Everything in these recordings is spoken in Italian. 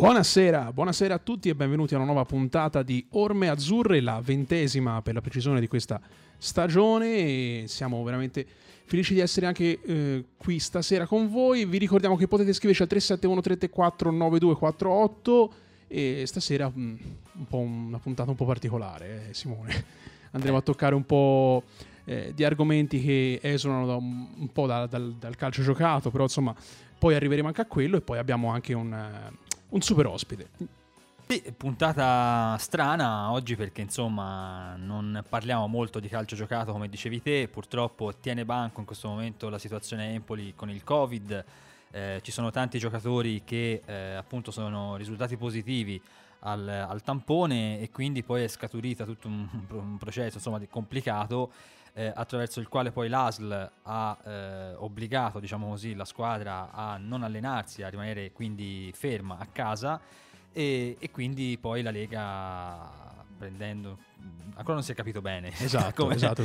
Buonasera, buonasera a tutti e benvenuti a una nuova puntata di Orme Azzurre, la ventesima per la precisione di questa stagione e siamo veramente felici di essere anche eh, qui stasera con voi. Vi ricordiamo che potete scriverci al 371 334 9248 e stasera mh, un po' una puntata un po' particolare, eh, Simone. Andremo a toccare un po' eh, di argomenti che esulano da un, un, po' da, dal, dal, calcio giocato, però insomma poi arriveremo anche a quello e poi abbiamo anche un, un super ospite. Sì, puntata strana oggi perché insomma non parliamo molto di calcio giocato come dicevi te, purtroppo tiene banco in questo momento la situazione Empoli con il Covid, eh, ci sono tanti giocatori che eh, appunto sono risultati positivi al, al, tampone e quindi poi è scaturita tutto un, un processo insomma complicato eh, attraverso il quale poi l'ASL ha eh, obbligato diciamo così, la squadra a non allenarsi, a rimanere quindi ferma a casa. E, e quindi poi la Lega prendendo ancora non si è capito bene. Esatto, esatto.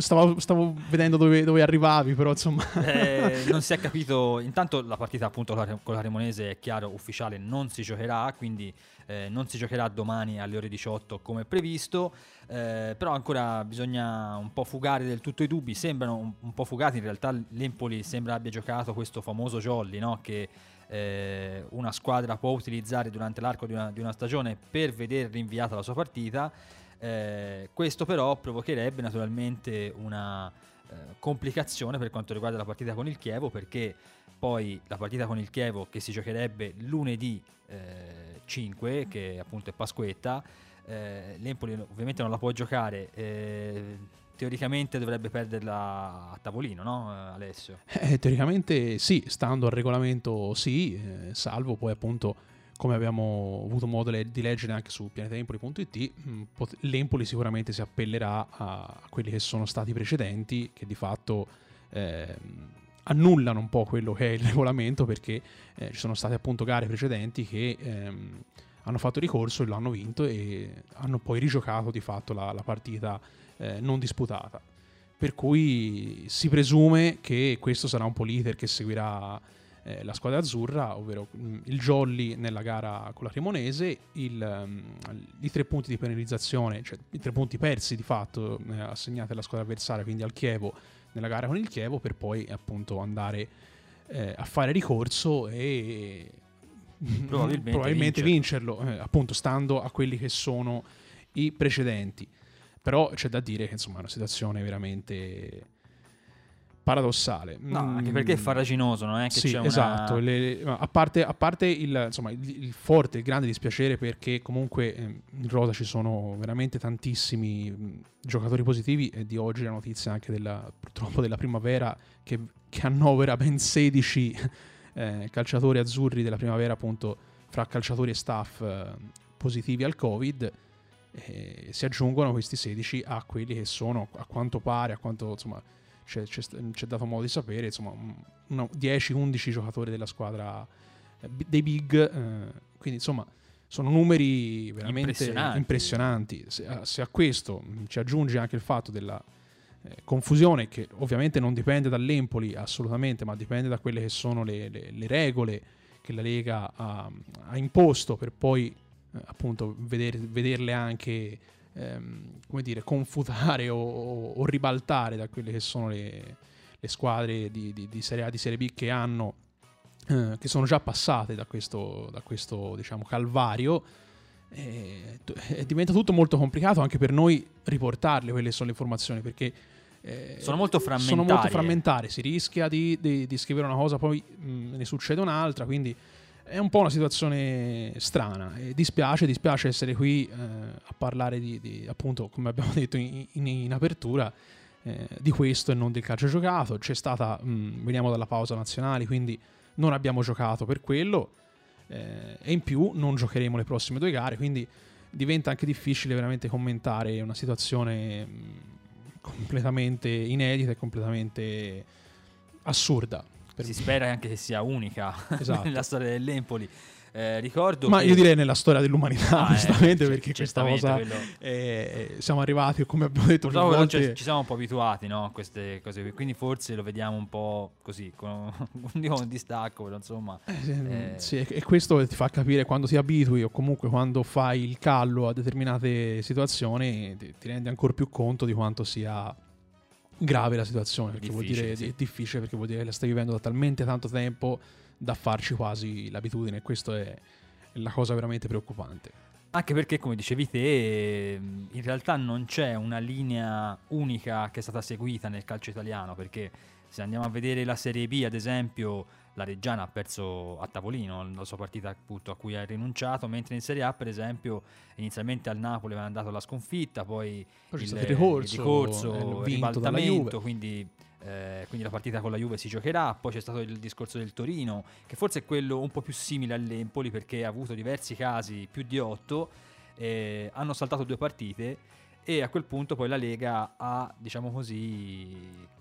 Stavo, stavo, vedendo dove, dove, arrivavi però insomma. Eh, non si è capito. Intanto la partita appunto con la Remonese è chiaro ufficiale non si giocherà quindi eh, non si giocherà domani alle ore 18 come previsto, eh, però ancora bisogna un po' fugare del tutto i dubbi, sembrano un, un po' fugati, in realtà l'Empoli sembra abbia giocato questo famoso jolly no? che eh, una squadra può utilizzare durante l'arco di una, di una stagione per vedere rinviata la sua partita, eh, questo però provocherebbe naturalmente una eh, complicazione per quanto riguarda la partita con il Chievo perché poi la partita con il Chievo che si giocherebbe lunedì eh, 5, che appunto è Pasquetta, eh, l'Empoli ovviamente non la può giocare, eh, teoricamente dovrebbe perderla a tavolino, no Alessio? Eh, teoricamente sì, stando al regolamento sì, eh, salvo poi appunto come abbiamo avuto modo di leggere anche su pianetempoli.it, mm, l'Empoli sicuramente si appellerà a quelli che sono stati precedenti, che di fatto eh, annullano un po' quello che è il regolamento perché eh, ci sono state appunto gare precedenti che ehm, hanno fatto ricorso e l'hanno vinto e hanno poi rigiocato di fatto la, la partita eh, non disputata. Per cui si presume che questo sarà un po' l'iter che seguirà eh, la squadra azzurra, ovvero mh, mm, il Jolly nella gara con la Cremonese, il, um, i tre punti di penalizzazione, cioè i tre punti persi di fatto eh, assegnati alla squadra avversaria, quindi al Chievo nella gara con il Chievo per poi appunto andare eh, a fare ricorso e probabilmente, probabilmente vincerlo, vincerlo eh, appunto stando a quelli che sono i precedenti. Però c'è da dire che insomma è una situazione veramente paradossale. No, mm. anche perché è farraginoso, non è che sì, c'è una... esatto. Le, a parte, a parte il, insomma, il, il, forte, il grande dispiacere perché comunque eh, in rosa ci sono veramente tantissimi mm, giocatori positivi e di oggi la notizia anche della, purtroppo della primavera che, che annovera ben 16 eh, calciatori azzurri della primavera appunto fra calciatori e staff eh, positivi al covid eh, si aggiungono questi 16 a quelli che sono a quanto pare a quanto insomma c'è, c'è, c'è dato modo di sapere, insomma, 10-11 giocatori della squadra eh, dei big, eh, quindi insomma sono numeri veramente impressionanti. impressionanti. Se, a, se, a, questo ci aggiunge anche il fatto della eh, confusione, che ovviamente non dipende dall'Empoli assolutamente, ma dipende da quelle che sono le, le, le regole che la Lega ha, ha imposto per poi eh, appunto veder, vederle anche ehm, come dire, confutare o, o, ribaltare da quelle che sono le, le squadre di, di, di, Serie A, di Serie B che hanno, eh, che sono già passate da questo, da questo diciamo, calvario. E, e diventa tutto molto complicato anche per noi riportarle quelle sono le informazioni perché eh, sono molto frammentarie. Sono molto frammentarie, si rischia di, di, di scrivere una cosa, poi mh, ne succede un'altra, quindi è un po' una situazione strana e dispiace, dispiace essere qui eh, a parlare di, di, appunto, come abbiamo detto in, in, in apertura, eh, di questo e non del calcio giocato. C'è stata, mh, mm, veniamo dalla pausa nazionale, quindi non abbiamo giocato per quello eh, e in più non giocheremo le prossime due gare, quindi diventa anche difficile veramente commentare una situazione mh, mm, completamente inedita e completamente assurda si spera anche che sia unica esatto. nella storia dell'Empoli. Eh, ricordo Ma che... io direi nella storia dell'umanità, Ah, eh, onestamente, c- perché questa cosa quello- eh, siamo arrivati, come abbiamo detto Purtroppo ci, volte, ci siamo un po' abituati no, a queste cose qui, quindi forse lo vediamo un po' così, con, un distacco, però insomma... Eh, sì, Eh. e- e questo ti fa capire quando ti abitui o comunque quando fai il callo a determinate situazioni ti, ti rendi ancora più conto di quanto sia grave la situazione perché vuol dire sì. è difficile perché vuol dire che la stai vivendo da talmente tanto tempo da farci quasi l'abitudine e questo è la cosa veramente preoccupante Anche perché, come dicevi te, ehm, in realtà non c'è una linea unica che è stata seguita nel calcio italiano, perché se andiamo a vedere la Serie B, ad esempio, la Reggiana ha perso a tavolino la sua partita appunto, a cui ha rinunciato, mentre in Serie A, per esempio, inizialmente al Napoli aveva dato la sconfitta, poi, Poi il, il ricorso, il ricorso, eh, il ribaltamento, quindi, eh, quindi la partita con la Juve si giocherà, poi c'è stato il discorso del Torino, che forse è quello un po' più simile all'Empoli perché ha avuto diversi casi, più di otto, eh, hanno saltato due partite e a quel punto poi la Lega ha, diciamo così,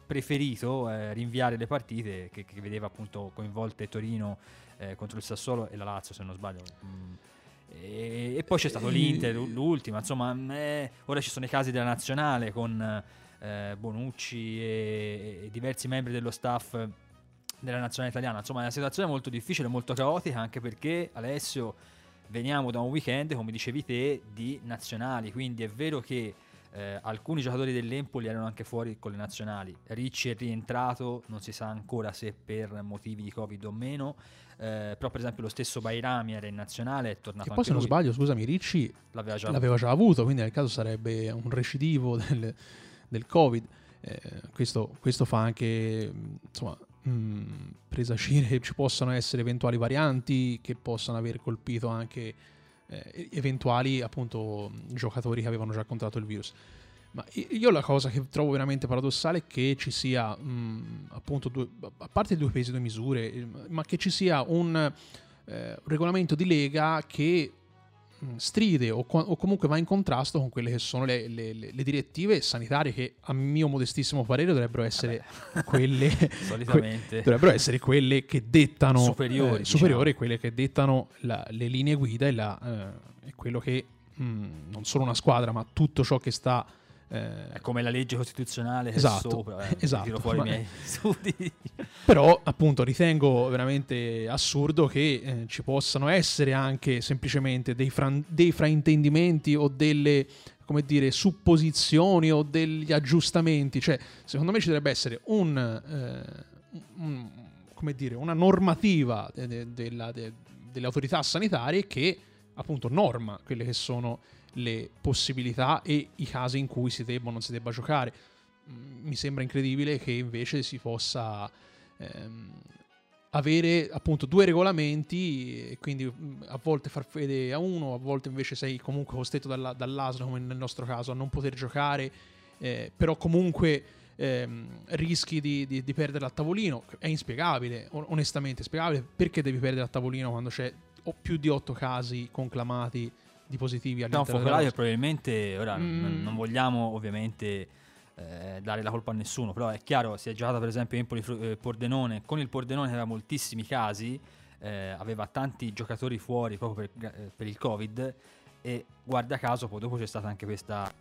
preferito eh, rinviare le partite che, che vedeva appunto coinvolte Torino eh, contro il Sassuolo e la Lazio se non sbaglio. Mm. E, e poi c'è stato l'Inter, l'ultima, insomma, eh, ora ci sono i casi della nazionale con eh, Bonucci e, e diversi membri dello staff della nazionale italiana. Insomma, è una situazione molto difficile, molto caotica, anche perché Alessio veniamo da un weekend, come dicevi te, di nazionali, quindi è vero che eh, alcuni giocatori dell'Empoli erano anche fuori con le nazionali. Ricci è rientrato, non si sa ancora se per motivi di Covid o meno. eh, però, per esempio, lo stesso Bairami era in nazionale, è tornato che poi se non lui. sbaglio scusami Ricci L'aveva già l'aveva già avuto quindi nel caso sarebbe un recidivo del, del covid Eh, questo, questo fa anche insomma mh, presagire che ci possano essere eventuali varianti che possano aver colpito anche eh, eventuali appunto giocatori che avevano già contratto il virus. Ma io la cosa che trovo veramente paradossale è che ci sia mh, appunto due, a parte due pesi e due misure ma che ci sia un eh, regolamento di lega che stride o, o comunque va in contrasto con quelle che sono le, le- le- direttive sanitarie che a mio modestissimo parere dovrebbero essere quelle solitamente. dovrebbero essere quelle che dettano Superiori, eh, diciamo. superiori, quelle che dettano la- le linee guida e, la, eh, quello che mh, non solo una squadra ma tutto ciò che sta eh, È come la legge costituzionale che Esatto, è sopra. eh, esatto, Tiro fuori i ma- miei studi. Però, appunto, ritengo veramente assurdo che eh, ci possano essere anche semplicemente dei, fran- dei fraintendimenti o delle, come dire, supposizioni o degli aggiustamenti. Cioè, secondo me ci dovrebbe essere un, eh, un- come dire, una normativa de- de- della- de- delle autorità sanitarie che appunto norma quelle che sono le possibilità e i casi in cui si debba o non si debba giocare. Mm, Mi sembra incredibile che invece si possa ehm, avere appunto due regolamenti e quindi mm, a volte far fede a uno, a volte invece sei comunque costretto dalla, dall'ASL, come nel nostro caso, a non poter giocare, eh, però comunque ehm, rischi di, di- di perdere a tavolino. È inspiegabile, on- onestamente inspiegabile, perché devi perdere a tavolino quando c'è più di otto casi conclamati di positivi No, un all'interno della focolaio rosa. probabilmente, ora Mm. non, non vogliamo ovviamente eh, dare la colpa a nessuno, però è chiaro, si è giocata per esempio Empoli eh, Pordenone, con il Pordenone aveva moltissimi casi, eh, aveva tanti giocatori fuori proprio per, eh, per il Covid e guarda caso poi dopo c'è stata anche questa,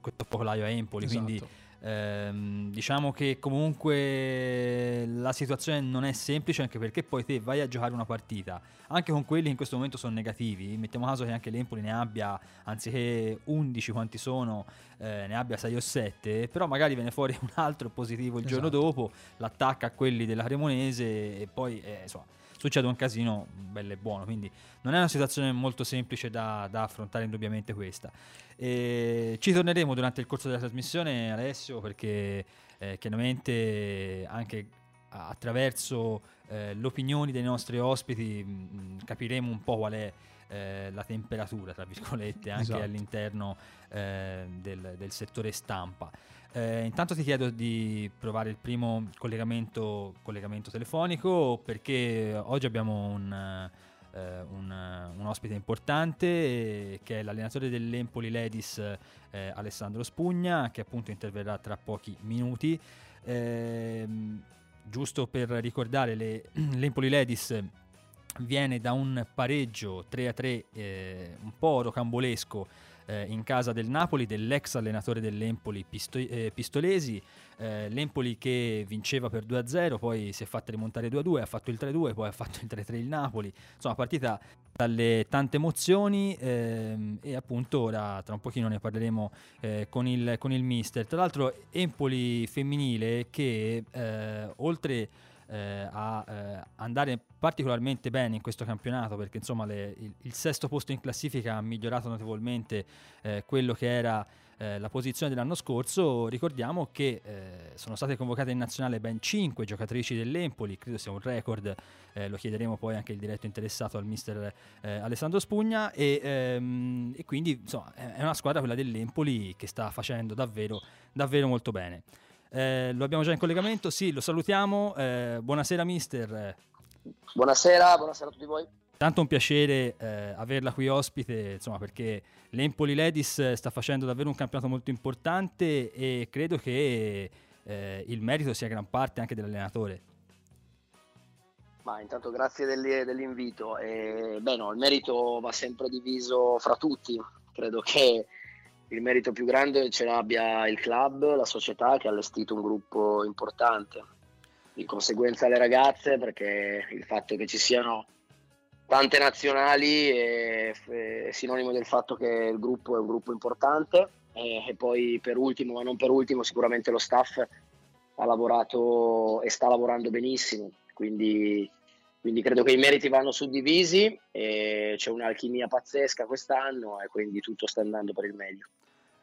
questo focolaio a Empoli, quindi Esatto. Ehm, diciamo che comunque la situazione non è semplice anche perché poi te vai a giocare una partita anche con quelli che in questo momento sono negativi mettiamo caso che anche l'Empoli ne abbia anziché 11 quanti sono eh, ne abbia 6 o 7 però magari viene fuori un altro positivo il giorno Esatto. dopo l'attacca a quelli della Cremonese e poi eh, insomma succede un casino bello e buono quindi non è una situazione molto semplice da, da affrontare indubbiamente questa e ci torneremo durante il corso della trasmissione, Alessio, perché eh, chiaramente anche attraverso eh, le opinioni dei nostri ospiti mh, capiremo un po' qual è eh, la temperatura, tra virgolette, anche Esatto. all'interno eh, del, del settore stampa. Eh, intanto ti chiedo di provare il primo collegamento, collegamento telefonico perché oggi abbiamo un, eh, un, un ospite importante eh, che è l'allenatore dell'Empoli Ladies eh, Alessandro Spugna che appunto interverrà tra pochi minuti. Ehm, giusto per ricordare le, l'Empoli Ladies viene da un pareggio 3-3 eh, un po' rocambolesco eh, in casa del Napoli, dell'ex allenatore dell'Empoli Pisto- eh, Pistolesi. Eh, L'Empoli che vinceva per 2-0, poi si è fatta rimontare 2-2, ha fatto il 3-2, poi ha fatto il 3-3 il Napoli. Insomma, partita dalle tante emozioni ehm, e appunto ora tra un pochino ne parleremo eh, con, il, con il mister. Tra l'altro Empoli femminile che eh, oltre eh, a eh, andare particolarmente bene in questo campionato perché insomma le, il, il, sesto posto in classifica ha migliorato notevolmente eh, quello che era eh, la posizione dell'anno scorso. Ricordiamo che eh, sono state convocate in nazionale ben 5 giocatrici dell'Empoli credo sia un record eh, lo chiederemo poi anche il diretto interessato al mister Alessandro Spugna. E, ehm, e quindi insomma è una squadra quella dell'Empoli che sta facendo davvero davvero molto bene eh, lo abbiamo già in collegamento, sì, lo salutiamo. Eh, buonasera mister. Buonasera, buonasera a tutti voi. Tanto un piacere eh, averla qui ospite, insomma, perché l'Empoli Ladies sta facendo davvero un campionato molto importante e credo che eh, il merito sia gran parte anche dell'allenatore. Ma intanto grazie dell'invito. E, beh, no, il merito va sempre diviso fra tutti. Credo che il merito più grande ce l'abbia il club, la società che ha allestito un gruppo importante. Di conseguenza le ragazze, perché il fatto che ci siano tante nazionali è, è sinonimo del fatto che il gruppo è un gruppo importante e, e poi per ultimo, ma non per ultimo, sicuramente lo staff ha lavorato e sta lavorando benissimo. Quindi quindi credo che i meriti vanno suddivisi c'è un'alchimia pazzesca quest'anno e quindi tutto sta andando per il meglio.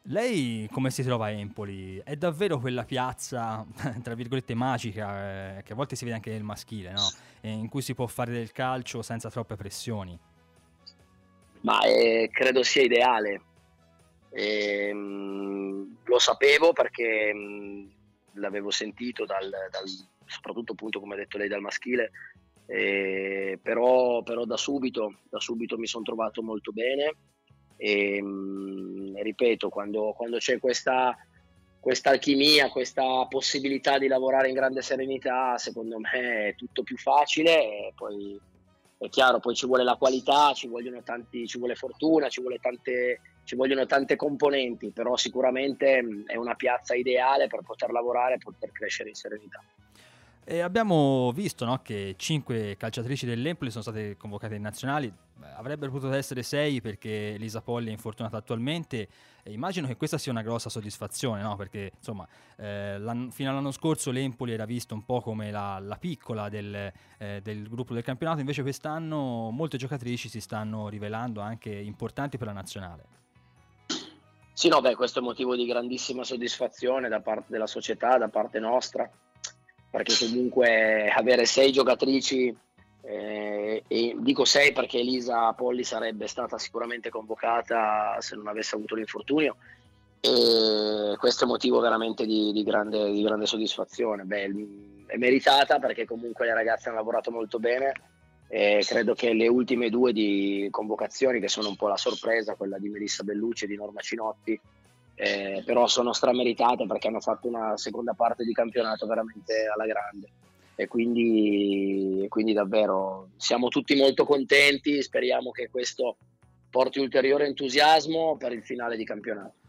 Lei come si trova a Empoli? È davvero quella piazza, tra virgolette, magica, eh, che a volte si vede anche nel maschile, no? in cui si può fare del calcio senza troppe pressioni? Ma eh, credo sia ideale. Eh, lo sapevo perché mh, l'avevo sentito dal, dal, soprattutto appunto come ha detto lei dal maschile eh, però, però da, subito, da subito mi sono trovato molto bene e mh, mm, ripeto, quando, quando c'è questa, questa alchimia, questa possibilità di lavorare in grande serenità, secondo me è tutto più facile e poi è chiaro, poi ci vuole la qualità, ci, tanti, ci vuole fortuna, ci, vuole tante, ci, vogliono tante componenti, però sicuramente è una piazza ideale per poter lavorare e poter crescere in serenità. E abbiamo visto no, che cinque calciatrici dell'Empoli sono state convocate in nazionali, avrebbero potuto essere sei perché Lisa Polli è infortunata attualmente. E immagino che questa sia una grossa soddisfazione, no? perché insomma, eh, fino all'anno scorso l'Empoli era visto un po' come la, la piccola del, eh, del, gruppo del campionato, invece quest'anno molte giocatrici si stanno rivelando anche importanti per la nazionale. Sì, no, beh, questo è motivo di grandissima soddisfazione da parte della società, da parte nostra perché comunque avere sei giocatrici, eh, e dico sei perché Elisa Polli sarebbe stata sicuramente convocata se non avesse avuto l'infortunio, e questo è motivo veramente di, di, grande, di grande, soddisfazione. Beh, è meritata perché comunque le ragazze hanno lavorato molto bene e credo che le ultime due di convocazioni, che sono un po' la sorpresa, quella di Melissa Bellucci e di Norma Cinotti, eh, però sono strameritate perché hanno fatto una seconda parte di campionato veramente alla grande e quindi, quindi davvero siamo tutti molto contenti, speriamo che questo porti ulteriore entusiasmo per il finale di campionato.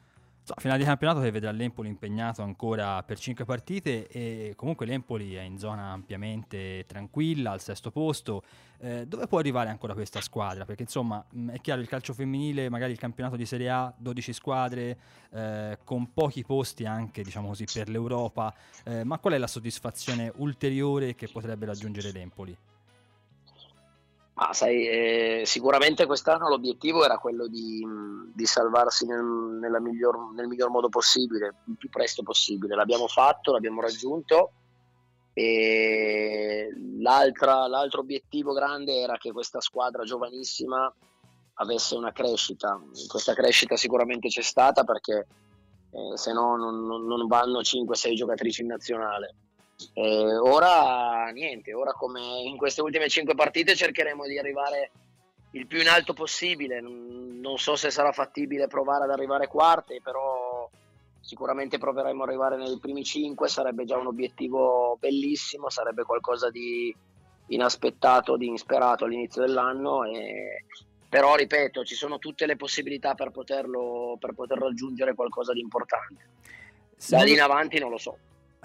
So, finale di campionato che vedrà l'Empoli impegnato ancora per 5 partite e comunque l'Empoli è in zona ampiamente tranquilla, al sesto posto. Eh, dove può arrivare ancora questa squadra? Perché insomma mh, è chiaro il calcio femminile, magari il campionato di Serie A, 12 squadre, eh, con pochi posti anche diciamo così per l'Europa, eh, ma qual è la soddisfazione ulteriore che potrebbe raggiungere l'Empoli? Ah, sai, eh, sicuramente quest'anno l'obiettivo era quello di, di salvarsi nel, miglior, nel, miglior, modo possibile, il più presto possibile. L'abbiamo fatto, l'abbiamo raggiunto e l'altro obiettivo grande era che questa squadra giovanissima avesse una crescita. Questa crescita sicuramente c'è stata perché eh, se no non, non vanno 5-6 giocatrici in nazionale eh, ora niente, ora come in queste ultime cinque partite cercheremo di arrivare il più in alto possibile. Non so se sarà fattibile provare ad arrivare quarte, però sicuramente proveremo ad arrivare nei primi cinque, sarebbe già un obiettivo bellissimo, sarebbe qualcosa di inaspettato, di insperato all'inizio dell'anno. E, però ripeto, ci sono tutte le possibilità per poterlo, per poter raggiungere qualcosa di importante. Da lì in avanti non lo so.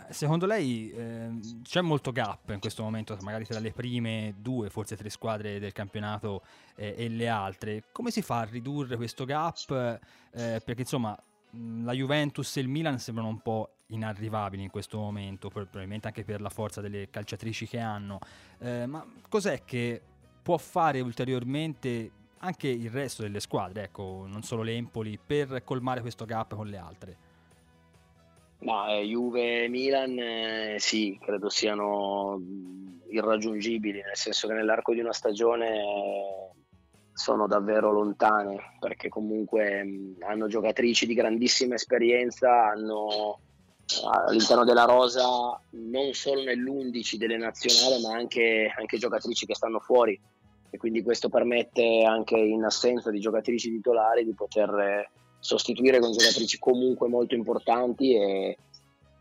Secondo lei eh, c'è molto gap in questo momento, magari tra le prime due, forse tre squadre del campionato eh, e le altre. Come si fa a ridurre questo gap? Eh, perché insomma la Juventus e il Milan sembrano un po' inarrivabili in questo momento, probabilmente anche per la forza delle calciatrici che hanno. Eh, ma cos'è che può fare ulteriormente anche il resto delle squadre, ecco, non solo l'Empoli, per colmare questo gap con le altre? Ma eh, Juve e Milan eh, sì, credo siano irraggiungibili, nel senso che nell'arco di una stagione eh, sono davvero lontane, perché comunque mh, hanno giocatrici di grandissima esperienza, hanno all'interno della rosa non solo nell'11 delle nazionali, ma anche, anche giocatrici che stanno fuori. E quindi questo permette anche in assenza di giocatrici titolari di poter sostituire con giocatrici comunque molto importanti e,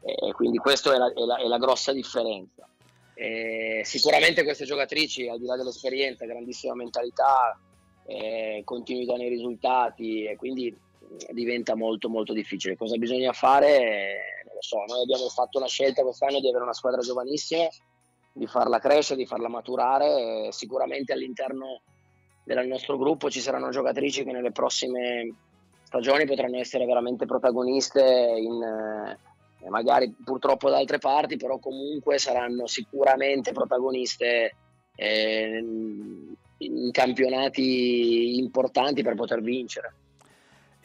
e quindi questa è la, è, la, è la, grossa differenza. E sicuramente queste giocatrici, al di là dell'esperienza, grandissima mentalità, eh, continuità nei risultati e quindi diventa molto molto difficile. Cosa bisogna fare? Non lo so, noi abbiamo fatto la scelta quest'anno di avere una squadra giovanissima, di farla crescere, di farla maturare, sicuramente all'interno del nostro gruppo ci saranno giocatrici che nelle prossime stagioni potranno essere veramente protagoniste in, eh, magari purtroppo da altre parti, però comunque saranno sicuramente protagoniste eh, in campionati importanti per poter vincere.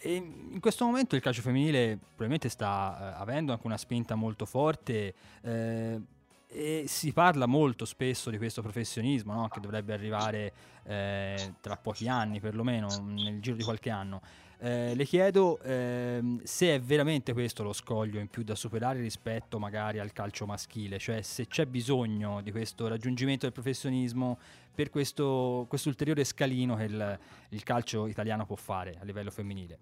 In questo momento il calcio femminile probabilmente sta eh, avendo anche una spinta molto forte eh, e si parla molto spesso di questo professionismo no? che dovrebbe arrivare eh, tra pochi anni perlomeno, nel giro di qualche anno. Eh, le chiedo ehm, se è veramente questo lo scoglio in più da superare rispetto magari al calcio maschile, cioè se c'è bisogno di questo raggiungimento del professionismo per questo ulteriore scalino che il, il, calcio italiano può fare a livello femminile.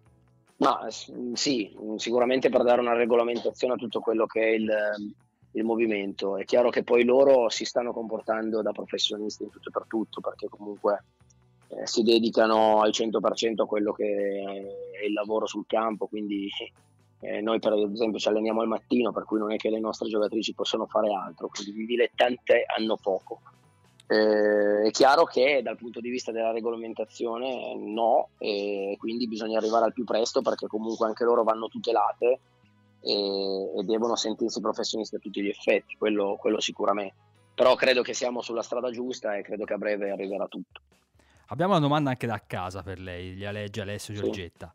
Ma sì, sicuramente per dare una regolamentazione a tutto quello che è il, il movimento. È chiaro che poi loro si stanno comportando da professionisti in tutto e per tutto, perché comunque eh, si dedicano al 100% a quello che è il lavoro sul campo, quindi eh, noi per esempio ci alleniamo al mattino, per cui non è che le nostre giocatrici possono fare altro, quindi i dilettanti hanno poco. Eh, è chiaro che dal punto di vista della regolamentazione no, e quindi bisogna arrivare al più presto perché comunque anche loro vanno tutelate e, e devono sentirsi professionisti a tutti gli effetti, quello, quello sicuramente. Però credo che siamo sulla strada giusta e credo che a breve arriverà tutto. Abbiamo una domanda anche da casa per lei, gliela legge Alessio Giorgetta.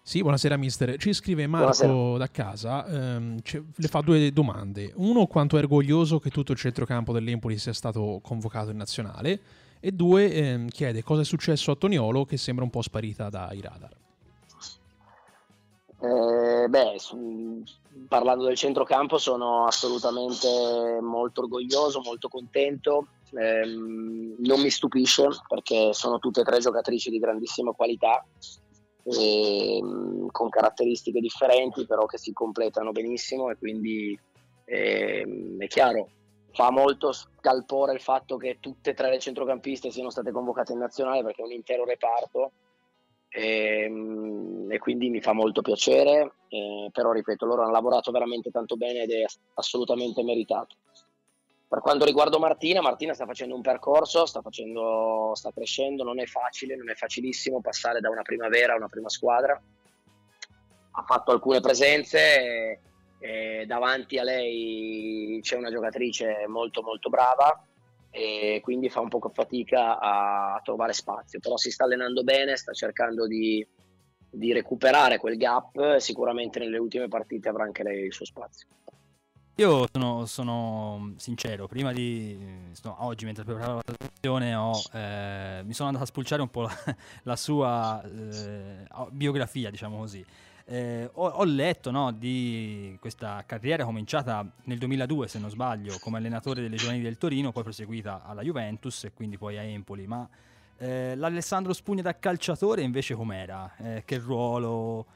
Sì, buonasera mister. Ci scrive Marco buonasera. da casa, ehm, le fa due domande. Uno, quanto è orgoglioso che tutto il centrocampo dell'Empoli sia stato convocato in nazionale e due, ehm, chiede cosa è successo a Toniolo che sembra un po' sparita dai radar. Eh, beh, su, parlando del centrocampo sono assolutamente molto orgoglioso, molto contento ehm, non mi stupisce perché sono tutte e tre giocatrici di grandissima qualità, ehm, con caratteristiche differenti, però che si completano benissimo e quindi ehm, è chiaro, fa molto scalpore il fatto che tutte e tre le centrocampiste siano state convocate in nazionale perché è un intero reparto. E, ehm, e, quindi mi fa molto piacere, eh, però ripeto, loro hanno lavorato veramente tanto bene ed è assolutamente meritato. Per quanto riguarda Martina, Martina sta facendo un percorso, sta, facendo, sta crescendo, non è facile, non è facilissimo passare da una primavera a una prima squadra. Ha fatto alcune presenze, e, e davanti a lei c'è una giocatrice molto molto brava e quindi fa un po' fatica a, a trovare spazio, però si sta allenando bene, sta cercando di, di recuperare quel gap, sicuramente nelle ultime partite avrà anche lei il suo spazio. Io sono, sono, sincero, prima di no, oggi mentre preparavo la trasmissione ho, eh, mi sono andato a spulciare un po' la, la sua eh, biografia, diciamo così. Eh, ho, ho, letto no, di questa carriera cominciata nel 2002, se non sbaglio, come allenatore delle giovanili del Torino, poi proseguita alla Juventus e quindi poi a Empoli. Ma eh, l'Alessandro Spugna da calciatore invece com'era? Eh, che ruolo?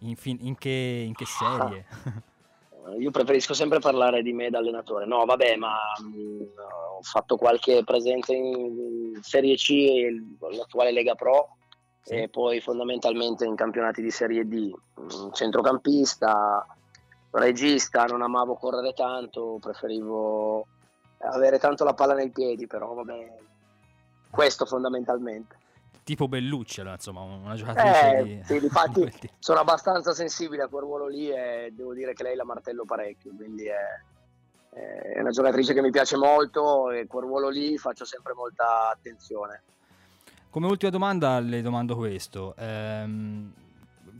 In, fin- in, che, in che serie? io preferisco sempre parlare di me da allenatore. No, vabbè, ma mh, mm, ho fatto qualche presenza in Serie C, l'attuale Lega Pro, sì. e poi fondamentalmente in campionati di Serie D. Mm, centrocampista, regista, non amavo correre tanto, preferivo avere tanto la palla nei piedi, però vabbè, questo fondamentalmente tipo Bellucci, allora, insomma, una giocatrice eh, di... Sì, difatti sono abbastanza sensibile a quel ruolo lì e devo dire che lei la martello parecchio, quindi è, è una giocatrice che mi piace molto e quel ruolo lì faccio sempre molta attenzione. Come ultima domanda le domando questo, ehm,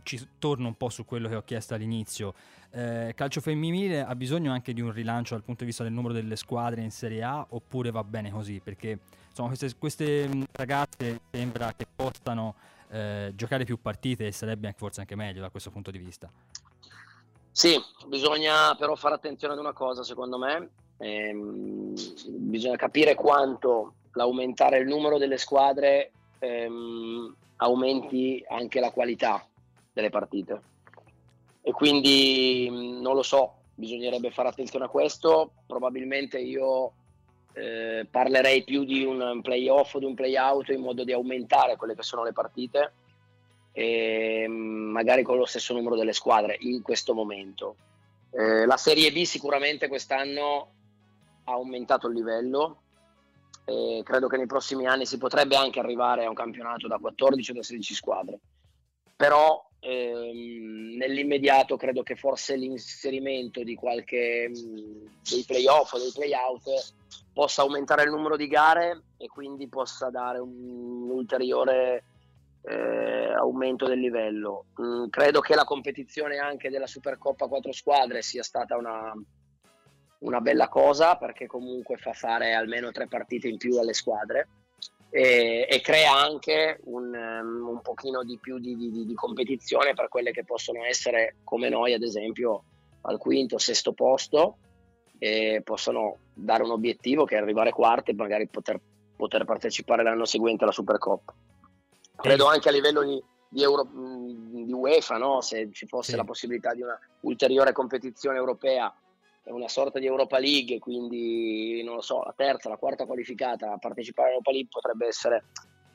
ci torno un po' su quello che ho chiesto all'inizio. Eh, calcio femminile ha bisogno anche di un rilancio dal punto di vista del numero delle squadre in Serie A oppure va bene così? Perché insomma, queste, queste mm, ragazze sembra che possano eh, giocare più partite e sarebbe anche, forse anche meglio da questo punto di vista. Sì, bisogna però fare attenzione ad una cosa secondo me, ehm, bisogna capire quanto l'aumentare il numero delle squadre ehm, aumenti anche la qualità delle partite. E quindi mm, non lo so, bisognerebbe fare attenzione a questo, probabilmente io eh, parlerei più di un playoff o di un playout in modo di aumentare quelle che sono le partite e mm, magari con lo stesso numero delle squadre in questo momento. Eh, la Serie B sicuramente quest'anno ha aumentato il livello e credo che nei prossimi anni si potrebbe anche arrivare a un campionato da 14 o da 16 squadre però ehm, nell'immediato credo che forse l'inserimento di qualche mh, dei playoff o dei playout possa aumentare il numero di gare e quindi possa dare un, ulteriore eh, aumento del livello. Mm, credo che la competizione anche della Supercoppa 4 squadre sia stata una, una bella cosa perché comunque fa fare almeno tre partite in più alle squadre e, e crea anche un, um, un, pochino di più di, di, di, competizione per quelle che possono essere come noi ad esempio al quinto, sesto posto e possono dare un obiettivo che è arrivare quarti e magari poter, poter partecipare l'anno seguente alla Supercoppa. Credo anche a livello di, di, Euro, di UEFA, no? se ci fosse sì. la possibilità di una ulteriore competizione europea una sorta di Europa League, quindi non lo so, la terza, la quarta qualificata a partecipare all'Europa League potrebbe essere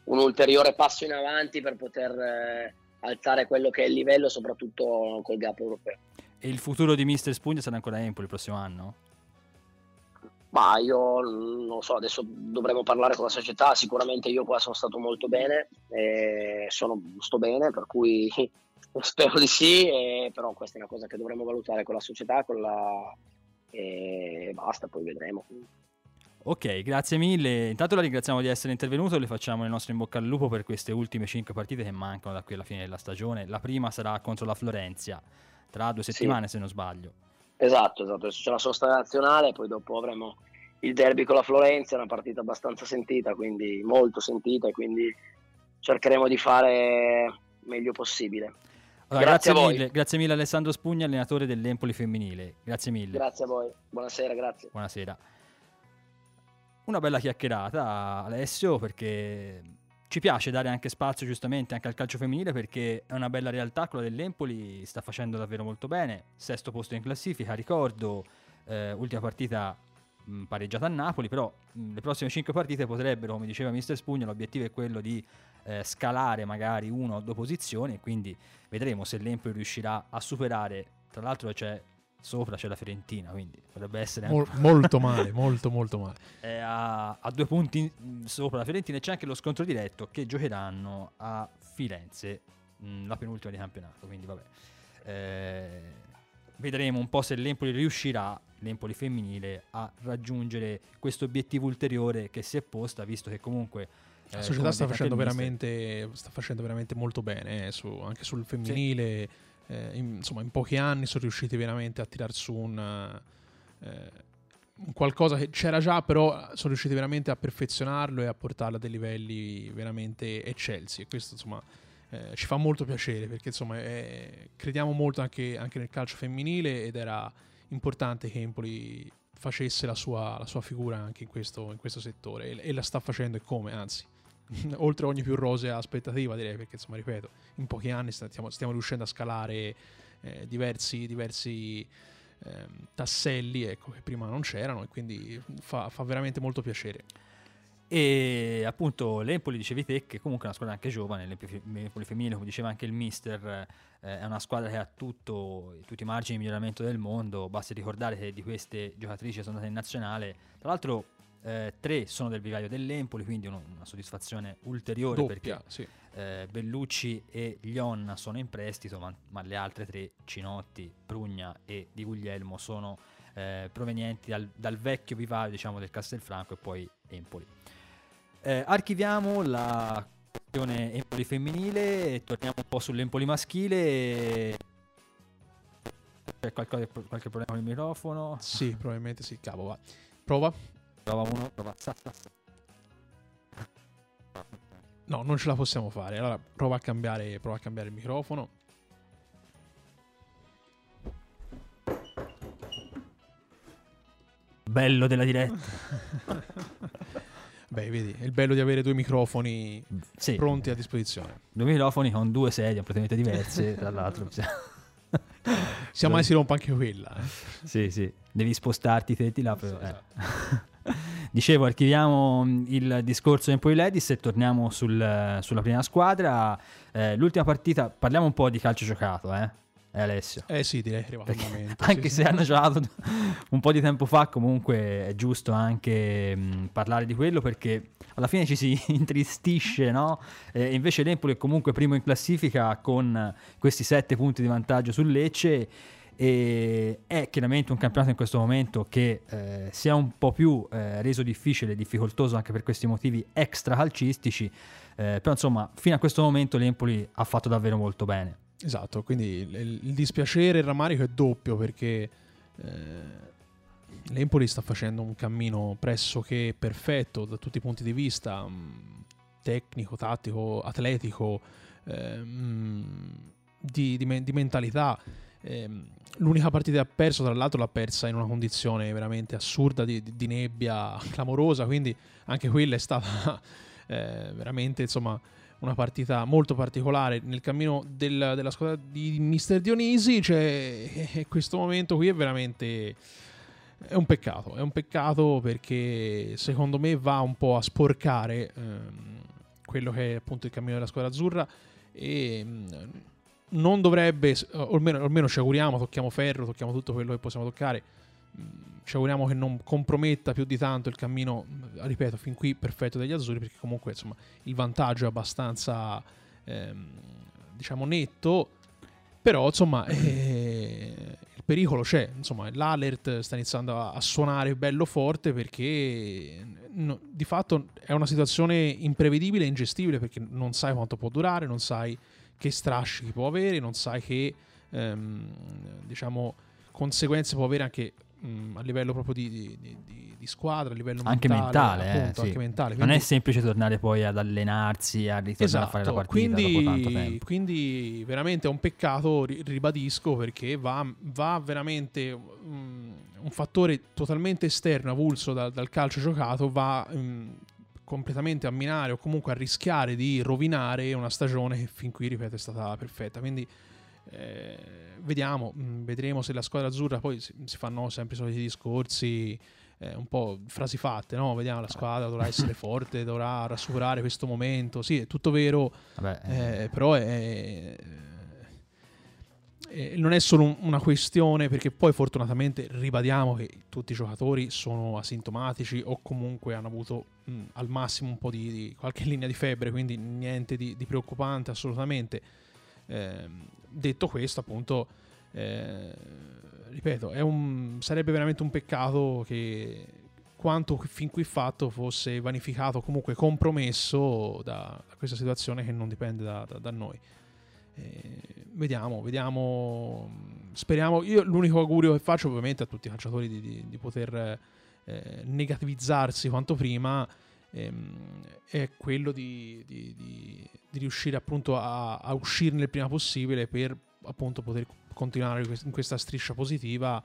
un ulteriore passo in avanti per poter eh, alzare quello che è il livello, soprattutto col gap europeo. E il futuro di Mister Spugna sarà ancora Empoli il prossimo anno? Ma io non so, adesso dovremo parlare con la società, sicuramente io qua sono stato molto bene, sono, sto bene, per cui spero di sì, però questa è una cosa che dovremo valutare con la società, con la, e basta, poi vedremo. Ok, grazie mille. Intanto la ringraziamo di essere intervenuto, le facciamo il nostro in bocca al lupo per queste ultime 5 partite che mancano da qui alla fine della stagione. La prima sarà contro la Florenzia, tra due settimane sì. se non sbaglio. Esatto, esatto, adesso c'è la sosta nazionale, poi dopo avremo il derby con la Florenzia, una partita abbastanza sentita, quindi molto sentita e quindi cercheremo di fare meglio possibile. Allora, grazie, grazie mille, grazie mille Alessandro Spugna, allenatore dell'Empoli femminile. Grazie mille. Grazie a voi. Buonasera, grazie. Buonasera. Una bella chiacchierata, Alessio, perché ci piace dare anche spazio giustamente anche al calcio femminile perché è una bella realtà quella dell'Empoli, sta facendo davvero molto bene, sesto posto in classifica, ricordo, eh, ultima partita mh, pareggiata a Napoli, però mh, le prossime 5 partite potrebbero, come diceva Mister Spugna, l'obiettivo è quello di eh, scalare magari una o due posizioni quindi vedremo se l'Empoli riuscirà a superare, tra l'altro c'è sopra c'è la Fiorentina, quindi potrebbe essere Mol, molto male, molto molto male. È a, a, due punti sopra la Fiorentina e c'è anche lo scontro diretto che giocheranno a Firenze, mh, la penultima di campionato, quindi vabbè. Eh, vedremo un po' se l'Empoli riuscirà, l'Empoli femminile, a raggiungere questo obiettivo ulteriore che si è posta, visto che comunque la eh, società sta facendo, sta facendo, veramente, molto bene, eh, su, anche sul femminile. Sì. Eh, in, insomma, in pochi anni sono riusciti veramente a tirar su un, eh, qualcosa che c'era già, però sono riusciti veramente a perfezionarlo e a portarlo a dei livelli veramente eccelsi. E questo, insomma, eh, ci fa molto piacere perché, insomma, crediamo molto anche, anche, nel calcio femminile ed era importante che Empoli facesse la sua, la sua figura anche in questo, in questo settore e, e la sta facendo e come, anzi. oltre ogni più rosea aspettativa, direi, perché insomma, ripeto, in pochi anni stiamo, stiamo riuscendo a scalare eh, diversi, diversi ehm, tasselli ecco, che prima non c'erano e quindi fa, fa veramente molto piacere. E appunto l'Empoli dicevi te che comunque è una squadra anche giovane, l'Empoli femminile, come diceva anche il mister, eh, è una squadra che ha tutto, tutti i margini di miglioramento del mondo, basta ricordare che di queste giocatrici sono andate in nazionale, tra l'altro eh, tre sono del vivaio dell'Empoli, quindi uno, una soddisfazione ulteriore Doppia, perché sì. eh, Bellucci e Glionna sono in prestito, ma, ma, le altre tre, Cinotti, Prugna e Di Guglielmo, sono eh, provenienti dal, dal, vecchio vivaio diciamo, del Castelfranco e poi Empoli. Eh, archiviamo la questione Empoli femminile e torniamo un po' sull'Empoli maschile. C'è qualche, qualche problema con il microfono? Sì, probabilmente sì. Cavo, va. Prova. Prova uno, prova. No, non ce la possiamo fare. Allora prova a cambiare, prova a cambiare il microfono. Bello della diretta. Beh, vedi, è il bello di avere due microfoni sì. pronti a disposizione. Due microfoni con due sedie completamente diverse, tra l'altro. Sia mai si rompa anche quella. Eh. Sì, sì. Devi spostarti te di là. Però, sì, eh. esatto. Dicevo, archiviamo mm, il discorso Empoli Ladies e torniamo sul, sulla prima squadra. Eh, l'ultima partita, parliamo un po' di calcio giocato, eh? Eh, Alessio. Eh sì, direi che. Anche sì, se sì. hanno giocato un po' di tempo fa, comunque è giusto anche mh, parlare di quello perché alla fine ci si intristisce, no? Eh, invece l'Empoli è comunque primo in classifica con questi sette punti di vantaggio sul Lecce e è chiaramente un campionato in questo momento che eh, si è un po' più eh, reso difficile e difficoltoso anche per questi motivi extra calcistici, eh, però insomma fino a questo momento l'Empoli ha fatto davvero molto bene. Esatto, quindi il, il dispiacere il rammarico è doppio perché eh, l'Empoli sta facendo un cammino pressoché perfetto da tutti i punti di vista, mh, mm, tecnico, tattico, atletico, eh, mh, di, di, di, mentalità. Eh, l'unica partita che ha perso, tra l'altro, l'ha persa in una condizione veramente assurda di, di nebbia clamorosa, quindi anche quella è stata eh, veramente, insomma una partita molto particolare nel cammino del, della squadra di Mister Dionisi. Cioè, questo momento qui è veramente. È un peccato, è un peccato perché secondo me va un po' a sporcare ehm, quello che è appunto il cammino della squadra azzurra e mh, non dovrebbe, o almeno, almeno ci auguriamo, tocchiamo ferro, tocchiamo tutto quello che possiamo toccare, ci auguriamo che non comprometta più di tanto il cammino, ripeto, fin qui perfetto degli azzurri, perché comunque insomma il vantaggio è abbastanza ehm, diciamo netto, però insomma eh, il pericolo c'è, insomma l'alert sta iniziando a, a suonare bello forte perché no, di fatto è una situazione imprevedibile e ingestibile perché non sai quanto può durare, non sai che strascichi può avere, non sai che ehm, diciamo conseguenze può avere anche mh, mm, a livello proprio di, di, di, di, squadra, a livello anche mentale, mentale, appunto, eh, sì. anche mentale. Quindi... Non è semplice tornare poi ad allenarsi, a ritornare esatto, a fare la partita quindi, quindi veramente è un peccato, ribadisco, perché va, va veramente mh, mm, un fattore totalmente esterno, avulso da, dal calcio giocato, va mh, mm, completamente a minare o comunque a rischiare di rovinare una stagione che fin qui, ripeto, è stata perfetta. Quindi eh, vediamo, mm, vedremo se la squadra azzurra poi si, si fanno sempre i soliti discorsi, eh, un po' frasi fatte, no? Vediamo la squadra dovrà essere forte, dovrà rassicurare questo momento. Sì, è tutto vero, Vabbè, eh, però è, è, non è solo un, una questione perché poi fortunatamente ribadiamo che tutti i giocatori sono asintomatici o comunque hanno avuto mh, al massimo un po' di, di, qualche linea di febbre, quindi niente di, di preoccupante assolutamente. Eh, detto questo, appunto, eh, ripeto, un, sarebbe veramente un peccato che quanto fin qui fatto fosse vanificato, comunque compromesso da, da questa situazione che non dipende da, da, da noi. Eh, vediamo, vediamo, speriamo. Io l'unico augurio che faccio ovviamente a tutti i calciatori di, di, di poter eh, negativizzarsi quanto prima ehm, è quello di, di, di, di, riuscire appunto a, a uscirne il prima possibile per appunto poter continuare in questa striscia positiva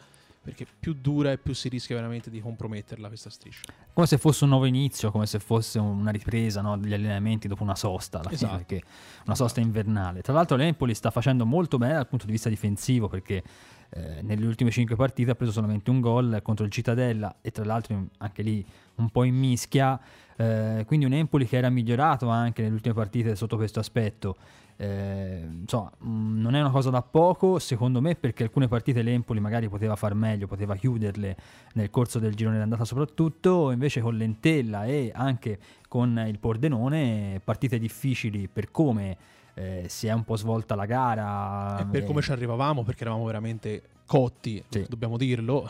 perché più dura e più si rischia veramente di comprometterla questa striscia. Come se fosse un nuovo inizio, come se fosse una ripresa no, degli allenamenti dopo una sosta, esatto. perché una sosta invernale. Tra l'altro l'Empoli sta facendo molto bene dal punto di vista difensivo perché eh, nelle ultime 5 partite ha preso solamente un gol contro il Cittadella e tra l'altro anche lì un po' in mischia, eh, quindi un Empoli che era migliorato anche nelle ultime partite sotto questo aspetto. Eh, insomma, mm, non è una cosa da poco, secondo me, perché alcune partite l'Empoli magari poteva far meglio, poteva chiuderle nel corso del girone d'andata soprattutto, invece con l'Entella e anche con il Pordenone, partite difficili per come eh, si è un po' svolta la gara. E per come ci arrivavamo, perché eravamo veramente cotti, sì. dobbiamo dirlo.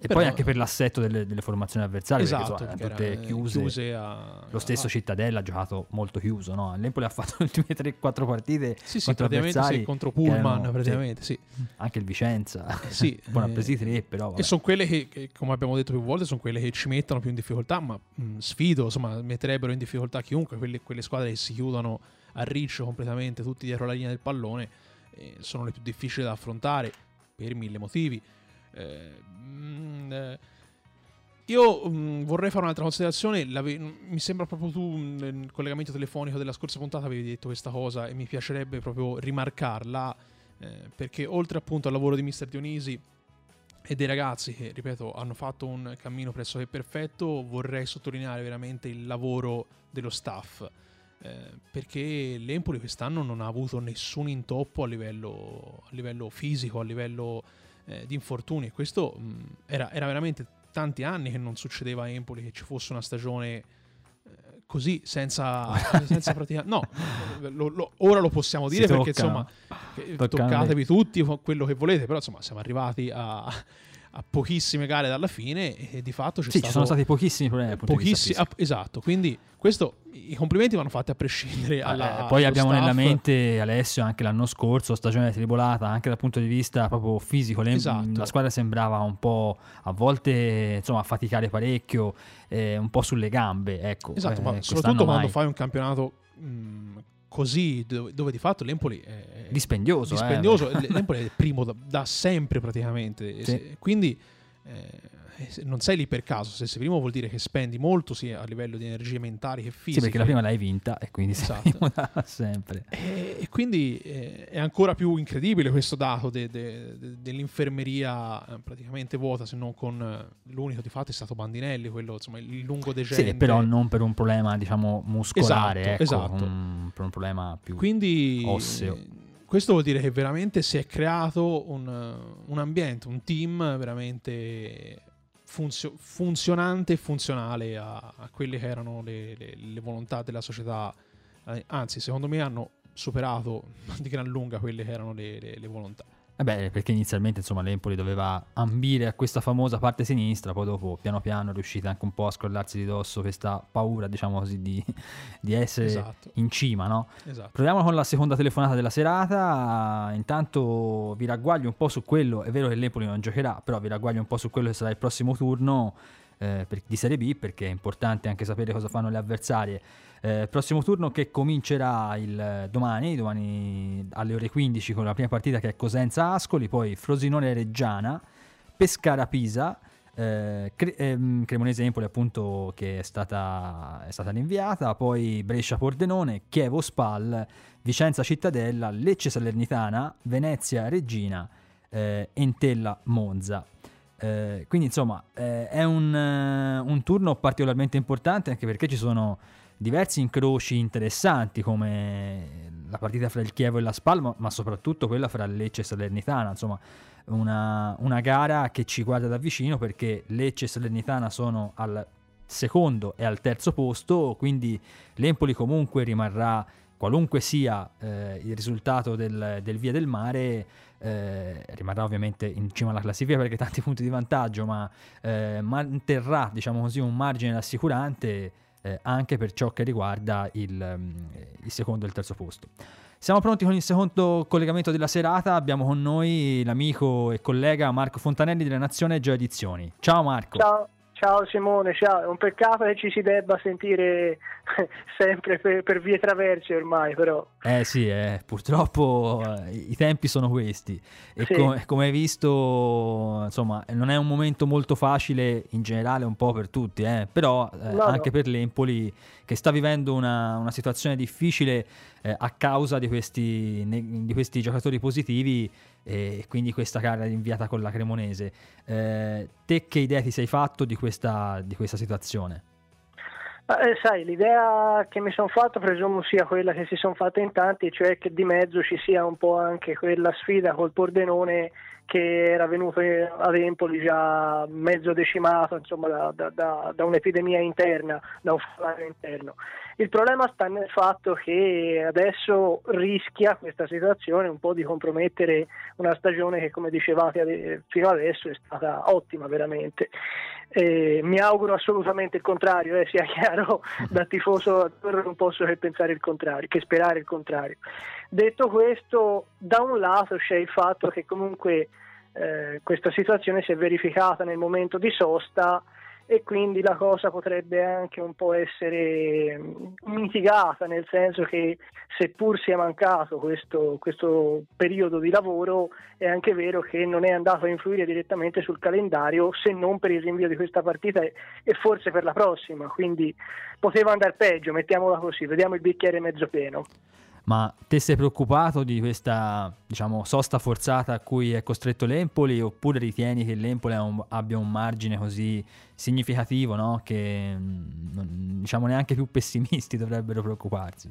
E Però, poi anche per l'assetto delle, delle formazioni avversarie, esatto, perché, so, tutte chiuse. chiuse a, lo stesso a... Cittadella ha giocato molto chiuso, no? L'Empoli ha fatto le ultime 3-4 partite sì, sì, praticamente sì, contro Pullman, erano, praticamente, sì. Anche il Vicenza, eh, sì, buona eh, presi tre, però. Vabbè. E sono quelle che, che, come abbiamo detto più volte, sono quelle che ci mettono più in difficoltà, ma mh, sfido, insomma, metterebbero in difficoltà chiunque, quelle, quelle, squadre che si chiudono a riccio completamente, tutti dietro la linea del pallone, eh, sono le più difficili da affrontare per mille motivi. Eh, mh, eh, io mh, mm, vorrei fare un'altra considerazione. mi sembra proprio tu nel collegamento telefonico della scorsa puntata avevi detto questa cosa e mi piacerebbe proprio rimarcarla eh, perché oltre appunto al lavoro di Mister Dionisi e dei ragazzi che, ripeto, hanno fatto un cammino pressoché perfetto, vorrei sottolineare veramente il lavoro dello staff. Eh, perché l'Empoli quest'anno non ha avuto nessun intoppo a livello, a livello fisico, a livello eh, di infortuni e questo mh, era, era veramente tanti anni che non succedeva a Empoli che ci fosse una stagione eh, così senza, senza praticamente no lo, lo, ora lo possiamo dire si perché tocca. insomma toccatevi tutti quello che volete però insomma siamo arrivati a, a pochissime gare dalla fine e di fatto c'è sì, ci sono stati pochissimi problemi pochissimi, esatto quindi questo i complimenti vanno fatti a prescindere alla, eh, poi abbiamo staff. nella mente Alessio anche l'anno scorso stagione tribolata anche dal punto di vista proprio fisico le, esatto. la squadra sembrava un po' a volte insomma faticare parecchio eh, un po' sulle gambe ecco esatto eh, ma soprattutto quando mai. fai un campionato mh, così dove, di fatto l'Empoli è dispendioso. dispendioso. Eh. L'Empoli è il primo da, da sempre praticamente. Sì. Quindi eh, non sei lì per caso, se sei primo vuol dire che spendi molto sia a livello di energie mentali che fisiche. Sì, perché la prima l'hai vinta e quindi esatto. sei da sempre. E, e quindi eh, è ancora più incredibile questo dato de, de, de, dell'infermeria eh, praticamente vuota, se non con eh, l'unico di fatto è stato Bandinelli, quello insomma il lungo decennio. Sì, però non per un problema diciamo muscolare, esatto, ecco, esatto. Un, per un problema più quindi, osseo questo vuol dire che veramente si è creato un, un ambiente, un team veramente funzio- funzionante e funzionale a, a, quelle che erano le, le, le volontà della società. Eh, anzi, secondo me hanno superato di gran lunga quelle che erano le, le volontà. Eh beh, perché inizialmente insomma l'Empoli doveva ambire a questa famosa parte sinistra, poi dopo piano piano è riuscita anche un po' a scrollarsi di dosso questa paura, diciamo così, di, di essere esatto. in cima, no? Esatto. Proviamo con la seconda telefonata della serata, intanto vi ragguaglio un po' su quello, è vero che l'Empoli non giocherà, però vi ragguaglio un po' su quello che sarà il prossimo turno eh, per, di Serie B, perché è importante anche sapere cosa fanno le avversarie. Eh, prossimo turno che comincerà il domani, domani alle ore 15 con la prima partita che è Cosenza Ascoli, poi Frosinone Reggiana, Pescara Pisa, eh, Cre- ehm, Cremonese Empoli appunto che è stata, è stata rinviata, poi Brescia Pordenone, Chievo Spal, Vicenza Cittadella, Lecce Salernitana, Venezia Regina, eh, Entella Monza. Eh, quindi insomma eh, è un, uh, un, turno particolarmente importante anche perché ci sono diversi incroci interessanti come la partita fra il Chievo e la Spalma, ma soprattutto quella fra Lecce e Salernitana, insomma una, una gara che ci guarda da vicino perché Lecce e Salernitana sono al secondo e al terzo posto, quindi l'Empoli comunque rimarrà, qualunque sia eh, il risultato del, del, Via del Mare, eh, rimarrà ovviamente in cima alla classifica perché tanti punti di vantaggio, ma eh, manterrà diciamo così, un margine rassicurante eh, anche per ciò che riguarda il, mm, il secondo e il terzo posto. Siamo pronti con il secondo collegamento della serata. Abbiamo con noi l'amico e collega Marco Fontanelli della Nazione Geo Edizioni. Ciao Marco. Ciao. Ciao Simone, ciao. È un peccato che ci si debba sentire sempre per, per vie traverse ormai, però. Eh sì, eh, purtroppo eh, i tempi sono questi. E sì. com- come hai visto, insomma, non è un momento molto facile in generale un po' per tutti, eh, però eh, no, anche no. per l'Empoli che sta vivendo una, una situazione difficile eh, a causa di questi, di questi, giocatori positivi e quindi questa gara inviata con la Cremonese. Eh, te che idea ti sei fatto di questa, di questa situazione? Eh, sai, l'idea che mi sono fatto presumo sia quella che si sono fatte in tanti, cioè che di mezzo ci sia un po' anche quella sfida col Pordenone che era venuto ad Empoli già mezzo decimato insomma, da, da, da, da, un'epidemia interna, da un folario interno. Il problema sta nel fatto che adesso rischia questa situazione un po' di compromettere una stagione che come dicevate fino adesso è stata ottima veramente. Eh, mi auguro assolutamente il contrario, eh, sia chiaro, da tifoso non posso che pensare il contrario, che sperare il contrario. Detto questo, da un lato c'è il fatto che comunque eh, questa situazione si è verificata nel momento di sosta e quindi la cosa potrebbe anche un po' essere mm, mitigata, nel senso che seppur sia mancato questo, questo, periodo di lavoro, è anche vero che non è andato a influire direttamente sul calendario se non per il rinvio di questa partita e, e forse per la prossima, quindi poteva andare peggio, mettiamola così, vediamo il bicchiere mezzo pieno. Ma te sei preoccupato di questa diciamo, sosta forzata a cui è costretto l'Empoli oppure ritieni che l'Empoli un, abbia un margine così significativo no? che mm, diciamo, neanche più pessimisti dovrebbero preoccuparsi?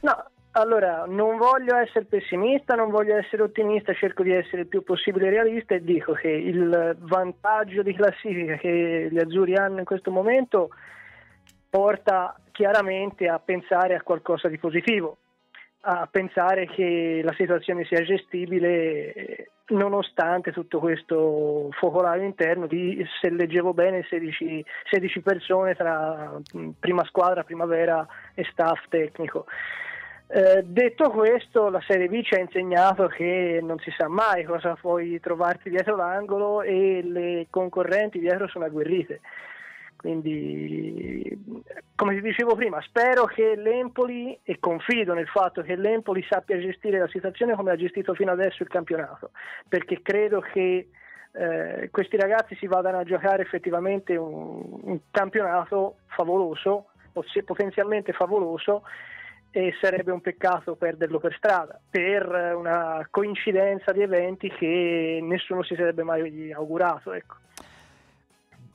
No, allora non voglio essere pessimista, non voglio essere ottimista, cerco di essere il più possibile realista e dico che il vantaggio di classifica che gli azzurri hanno in questo momento porta chiaramente a pensare a qualcosa di positivo a pensare che la situazione sia gestibile nonostante tutto questo focolaio interno di, se leggevo bene, 16, 16 persone tra prima squadra, primavera e staff tecnico. Eh, detto questo, la Serie B ci ha insegnato che non si sa mai cosa puoi trovarti dietro l'angolo e le concorrenti dietro sono agguerrite. Quindi, come ti dicevo prima, spero che l'Empoli, e confido nel fatto che l'Empoli sappia gestire la situazione come ha gestito fino adesso il campionato, perché credo che eh, questi ragazzi si vadano a giocare effettivamente un, un campionato favoloso, potenzialmente favoloso, e sarebbe un peccato perderlo per strada, per una coincidenza di eventi che nessuno si sarebbe mai augurato. Ecco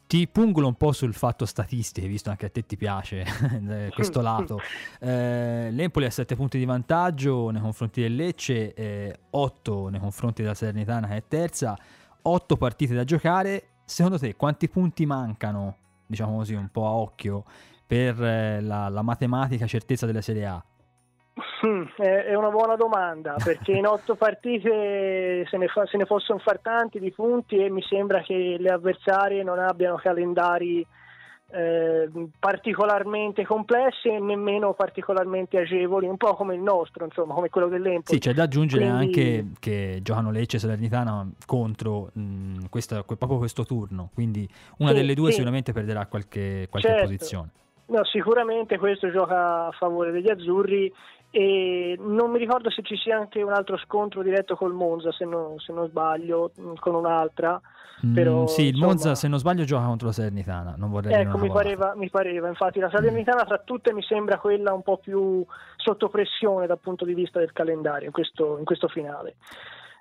ti pungulo un po' sul fatto statistico, visto anche a te ti piace eh, questo lato. Eh, L'Empoli ha 7 punti di vantaggio nei confronti del Lecce, eh, 8 nei confronti della Salernitana che è terza, 8 partite da giocare. Secondo te quanti punti mancano, diciamo così, un po' a occhio, per eh, la, la matematica certezza della Serie A? Mm, è una buona domanda perché in otto partite se ne, fa, se ne, possono far tanti di punti e mi sembra che le avversarie non abbiano calendari eh, particolarmente complessi e nemmeno particolarmente agevoli, un po' come il nostro, insomma, come quello dell'Empoli. Sì, c'è da aggiungere Quindi... anche che giocano Lecce e Salernitana contro mh, mm, questa, proprio questo turno, quindi una sì, delle due sì. sicuramente perderà qualche, qualche certo. posizione. No, sicuramente questo gioca a favore degli azzurri e non mi ricordo se ci sia anche un altro scontro diretto col Monza, se, no, se non sbaglio, mm, con un'altra. Mm, però, mm, sì, il insomma, Monza se non sbaglio gioca contro la Salernitana, non vorrei Ecco, mi pareva, mi pareva, infatti la Salernitana tra tutte mi sembra quella un po' più sotto pressione dal punto di vista del calendario in questo, in questo finale.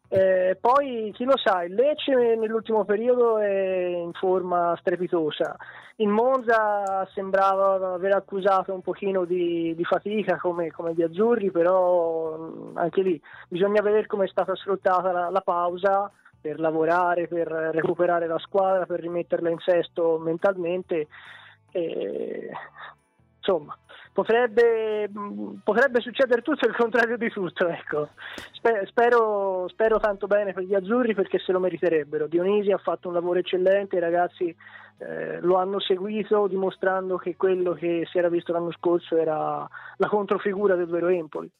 Eh, poi chi lo sa, il Lecce nell'ultimo periodo è in forma strepitosa. Il Monza sembrava aver accusato un pochino di, di fatica come, come, gli azzurri, però anche lì bisogna vedere come è stata sfruttata la, la pausa per lavorare, per recuperare la squadra, per rimetterla in sesto mentalmente. E, insomma, potrebbe, potrebbe, succedere tutto il contrario di tutto. Ecco. Spero, spero, tanto bene per gli azzurri perché se lo meriterebbero. Dionisi ha fatto un lavoro eccellente, i ragazzi eh, lo hanno seguito dimostrando che quello che si era visto l'anno scorso era la controfigura del vero Empoli.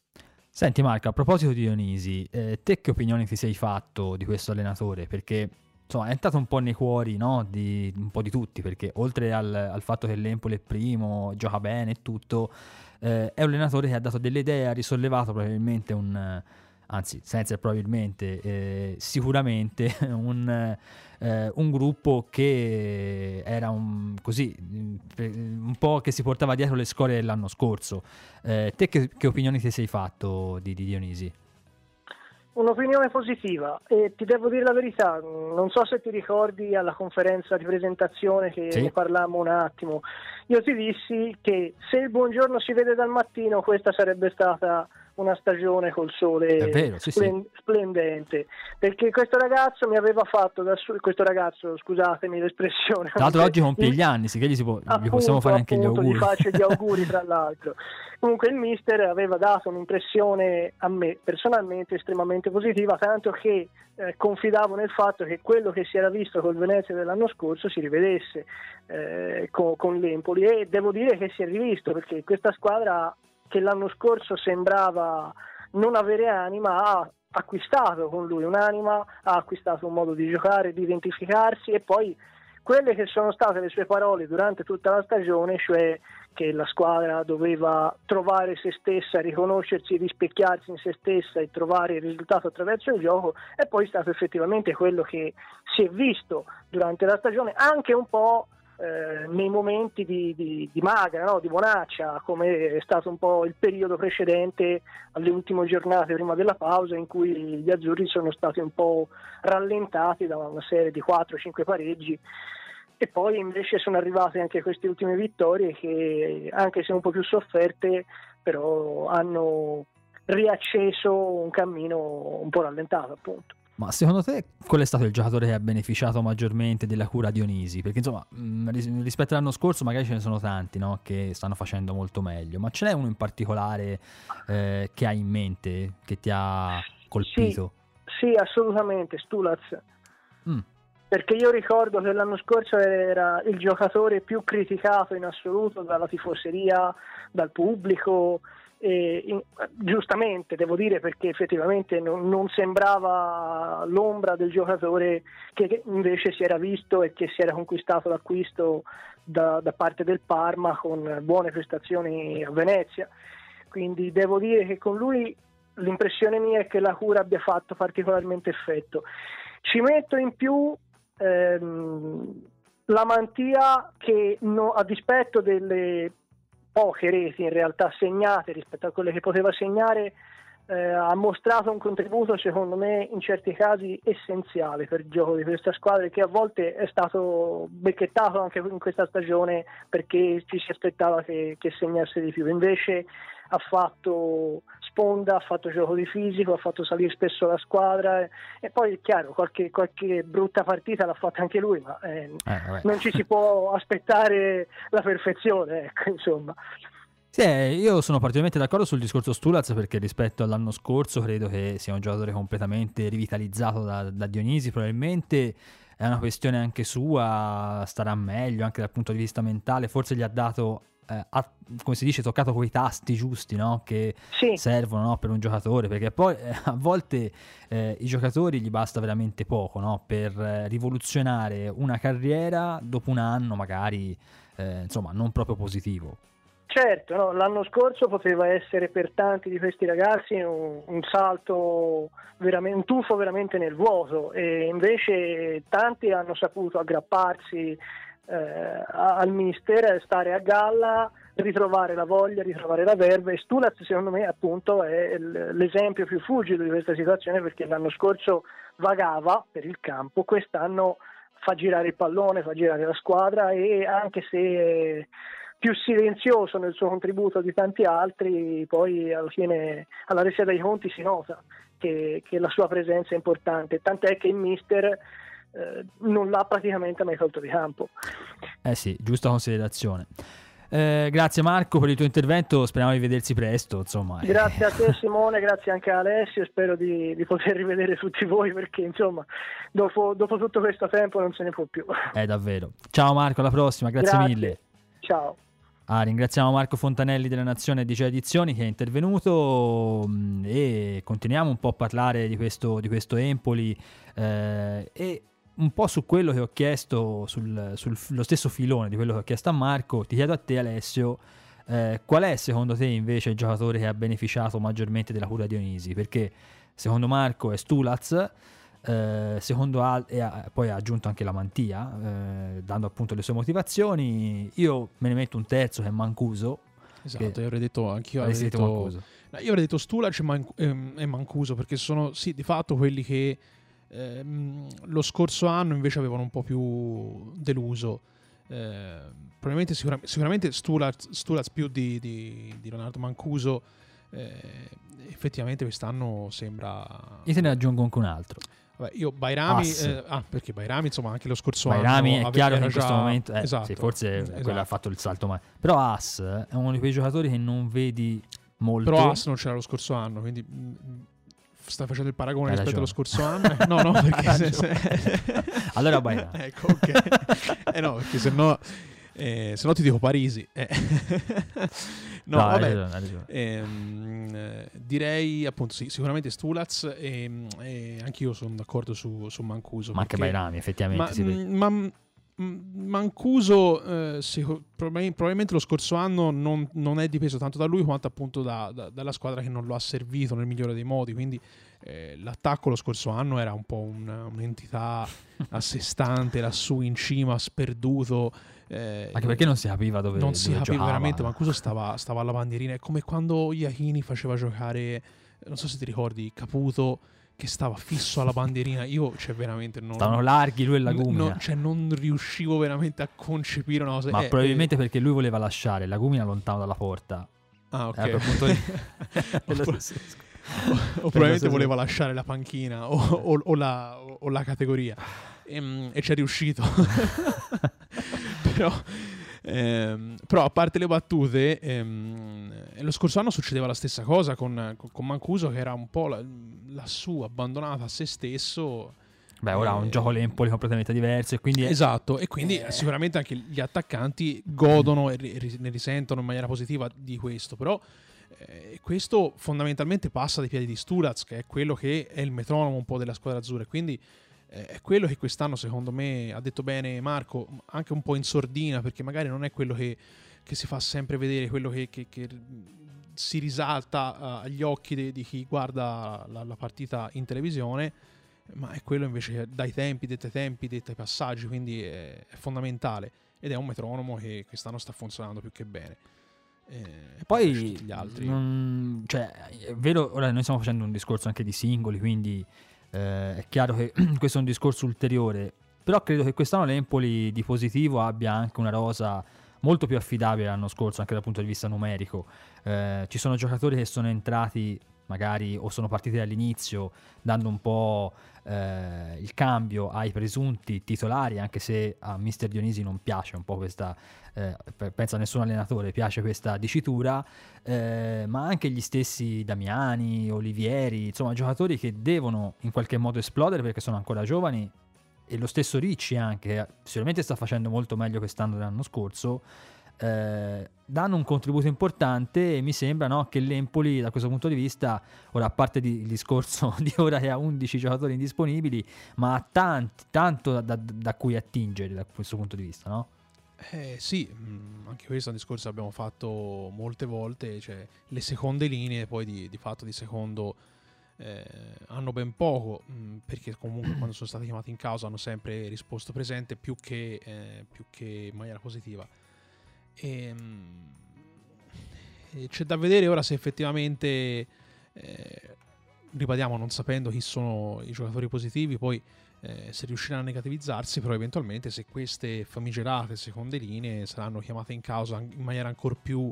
Senti Marco, a proposito di Dionisi, eh, te che opinioni ti sei fatto di questo allenatore? Perché insomma, è entrato un po' nei cuori no? di un po' di tutti, perché oltre al, al fatto che l'Empoli è primo, gioca bene e tutto, eh, è un allenatore che ha dato delle idee, ha risollevato probabilmente un, anzi senza probabilmente, eh, sicuramente un, eh, un, gruppo che era un, così, un po' che si portava dietro le scuole dell'anno scorso. Eh, te che, che, opinioni ti sei fatto di, di Dionisi? Un'opinione positiva e ti devo dire la verità, non so se ti ricordi alla conferenza di presentazione che Sì. ne parlammo un attimo, io ti dissi che se il buongiorno si vede dal mattino questa sarebbe stata una stagione col sole vero, sì, sì. splen- splendente, perché questo ragazzo mi aveva fatto da su- questo ragazzo, scusatemi l'espressione. Tra l'altro oggi compie gli anni, sì che gli, si può- gli Appunto, possiamo fare anche gli appunto, auguri. Gli faccio gli auguri, tra l'altro. Comunque il mister aveva dato un'impressione a me personalmente estremamente positiva, tanto che eh, confidavo nel fatto che quello che si era visto col Venezia dell'anno scorso si rivedesse eh, con, con l'Empoli e devo dire che si è rivisto perché questa squadra che l'anno scorso sembrava non avere anima ha acquistato con lui un'anima, ha acquistato un modo di giocare, di identificarsi e poi quelle che sono state le sue parole durante tutta la stagione, cioè che la squadra doveva trovare se stessa, riconoscersi, rispecchiarsi in se stessa e trovare il risultato attraverso il gioco, è poi stato effettivamente quello che si è visto durante la stagione, anche un po' eh, nei momenti di, di, di magra, no? di bonaccia, come è stato un po' il periodo precedente alle ultime giornate prima della pausa in cui gli azzurri sono stati un po' rallentati da una serie di 4-5 pareggi e poi invece sono arrivate anche queste ultime vittorie che anche se un po' più sofferte però hanno riacceso un cammino un po' rallentato appunto. Ma secondo te qual è stato il giocatore che ha beneficiato maggiormente della cura Dionisi? Perché insomma, ris- rispetto all'anno scorso magari ce ne sono tanti no? che stanno facendo molto meglio, ma ce n'è uno in particolare eh, che hai in mente, che ti ha colpito? Sì, assolutamente, Stulaz. Mm. Perché io ricordo che l'anno scorso era il giocatore più criticato in assoluto dalla tifoseria, dal pubblico, e in- giustamente devo dire perché effettivamente non, non sembrava l'ombra del giocatore che che invece si era visto e che si era conquistato l'acquisto da, da parte del Parma con buone prestazioni a Venezia. Quindi devo dire che con lui l'impressione mia è che la cura abbia fatto particolarmente effetto. Ci metto in più ehm, la mantia che no- a dispetto delle poche reti in realtà segnate rispetto a quelle che poteva segnare eh, ha mostrato un contributo secondo me in certi casi essenziale per il gioco di questa squadra che a volte è stato becchettato anche in questa stagione perché ci si aspettava che, che segnasse di più. Invece ha fatto sponda, ha fatto gioco di fisico, ha fatto salire spesso la squadra e, e poi è chiaro qualche, qualche brutta partita l'ha fatta anche lui ma eh, Eh, non ci si può aspettare la perfezione ecco insomma. Sì, eh, io sono particolarmente d'accordo sul discorso Stulaz perché rispetto all'anno scorso credo che sia un giocatore completamente rivitalizzato da, da Dionisi, probabilmente. È una questione anche sua, starà meglio anche dal punto di vista mentale, forse gli ha dato, eh, ha, come si dice, toccato quei tasti giusti no? che sì servono no, per un giocatore, perché poi eh, a volte eh, i giocatori gli basta veramente poco no, per eh, rivoluzionare una carriera dopo un anno magari, eh, insomma, non proprio positivo. Certo, no, l'anno scorso poteva essere per tanti di questi ragazzi un, un salto, veramente, un tuffo veramente nel vuoto e invece tanti hanno saputo aggrapparsi eh, al mister, stare a galla, ritrovare la voglia, ritrovare la verve. E Stulaz secondo me appunto è l'esempio più fulgido di questa situazione perché l'anno scorso vagava per il campo, quest'anno fa girare il pallone, fa girare la squadra e anche se è più silenzioso nel suo contributo di tanti altri, poi alla fine alla resa dei conti si nota che, che la sua presenza è importante, tant'è che il mister eh, non l'ha praticamente mai tolto di campo. Eh sì, giusta considerazione. Eh, grazie Marco per il tuo intervento, speriamo di vedersi presto. Insomma, eh. Grazie a te Simone, grazie anche a Alessio, spero di, di poter rivedere tutti voi perché insomma dopo, dopo tutto questo tempo non se ne può più. Eh, davvero. Ciao Marco, alla prossima, grazie, Grazie. mille. Ciao. Ah, ringraziamo Marco Fontanelli della Nazione DC Edizioni che è intervenuto mh, e continuiamo un po' a parlare di questo, di questo Empoli eh, e un po' su quello che ho chiesto, sul, sul- stesso filone di quello che ho chiesto a Marco, ti chiedo a te Alessio, eh, qual è secondo te invece il giocatore che ha beneficiato maggiormente della cura di Dionisi? Perché secondo Marco è Stulaz, eh, secondo Al, e ha- poi ha aggiunto anche la mantia, eh, dando appunto le sue motivazioni. Io me ne metto un terzo che è Mancuso. Esatto, Che- io avrei detto anch'io. Avrei detto detto, Mancuso. Io avrei detto Stulac e, Man- ehm, e Mancuso perché sono sì di fatto quelli che ehm, lo scorso anno invece avevano un po' più deluso. Eh, probabilmente sicura- sicuramente Stulac più di, di, di Leonardo Mancuso. Eh, effettivamente quest'anno sembra. Io te ne aggiungo anche un altro. Vabbè, io Bairami, Ass. eh, ah, perché Bairami, insomma, anche lo scorso Bairami anno. è ave- chiaro che in questo già- momento eh, esatto, sì, forse esatto. quello ha fatto il salto ma però As è uno di quei giocatori che non vedi molto Però As non c'era lo scorso anno, quindi stai facendo il paragone Hai rispetto ragione. allo scorso anno? Eh, No, no, perché se, se- Allora Bairami. ecco, ok. eh no, perché se no, eh, se no ti dico Parisi. Eh. no, hai vabbè. ragione, ragione. Ehm, eh, direi appunto sì, sicuramente Stulaz e, e anch'io sono d'accordo su, su Mancuso. ma anche perché- Bairami effettivamente ma, si vede. mm, ma, Mancuso eh, probabilmente lo scorso anno non, non è dipeso tanto da lui quanto appunto da- da- dalla squadra che non lo ha servito nel migliore dei modi quindi eh, l'attacco lo scorso anno era un po' un- un'entità a sé stante lassù in cima sperduto eh, anche perché non si capiva dove non si dove capiva giocava. veramente Mancuso stava, stava alla bandierina è come quando Iachini faceva giocare non so se ti ricordi Caputo che stava fisso alla bandierina io cioè veramente non stavano larghi lui e Lagumina No, cioè non riuscivo veramente a concepire una cosa. ma eh, probabilmente perché lui voleva lasciare Lagumina lontano dalla porta eh, ah, ok. Eh, per punto di- o, o- probabilmente voleva lasciare la panchina o, o- o la, o la categoria. Ehm, E, ci è riuscito. però, ehm, però, a parte le battute, ehm, lo scorso anno succedeva la stessa cosa con, con- Mancuso, che era un po' la- lassù, abbandonato a se stesso. beh ora ha un gioco l'Empoli completamente diverso e quindi Esatto, e quindi Eh. sicuramente anche gli attaccanti godono e ri- ne risentono in maniera positiva di questo, però eh, questo fondamentalmente passa dai piedi di Stulaz, che è quello che è il metronomo un po' della squadra azzurra, quindi è quello che quest'anno secondo me ha detto bene Marco, anche un po' in sordina, perché magari non è quello che, che si fa sempre vedere, quello che, che- che si risalta eh, agli occhi de- di chi guarda la, la partita in televisione, ma è quello invece dai tempi, detta ai tempi, detta ai passaggi, quindi è, è fondamentale ed è un metronomo che quest'anno sta funzionando più che bene. Eh, e Poi gli altri. non- cioè, è vero, ora noi stiamo facendo un discorso anche di singoli, quindi eh, è chiaro che questo è un discorso ulteriore. Però credo che quest'anno l'Empoli di positivo abbia anche una rosa molto più affidabile l'anno scorso, anche dal punto di vista numerico. Eh, ci sono giocatori che sono entrati magari o sono partiti dall'inizio dando un po' eh, il cambio ai presunti titolari, anche se a Mister Dionisi non piace un po' questa, eh, pe- penso a nessun allenatore piace questa dicitura, eh, ma anche gli stessi Damiani, Olivieri, insomma giocatori che devono in qualche modo esplodere perché sono ancora giovani. E lo stesso Ricci anche, che sicuramente sta facendo molto meglio quest'anno dell'anno scorso, eh, danno un contributo importante e mi sembra no, che l'Empoli da questo punto di vista, ora a parte di- il discorso di ora che ha 11 giocatori indisponibili, ma ha tanti, tanto da, da- da cui attingere da questo punto di vista, no? Eh, sì, mh, anche questo è un discorso che abbiamo fatto molte volte, cioè le seconde linee poi di, di fatto di secondo eh, hanno ben poco, mh, perché comunque quando sono stati chiamati in causa hanno sempre risposto presente più che, eh, più che in maniera positiva. E, mh, e c'è da vedere ora se effettivamente, eh, ripetiamo, non sapendo chi sono i giocatori positivi, poi eh, se riusciranno a negativizzarsi, però eventualmente se queste famigerate seconde linee saranno chiamate in causa in maniera ancora più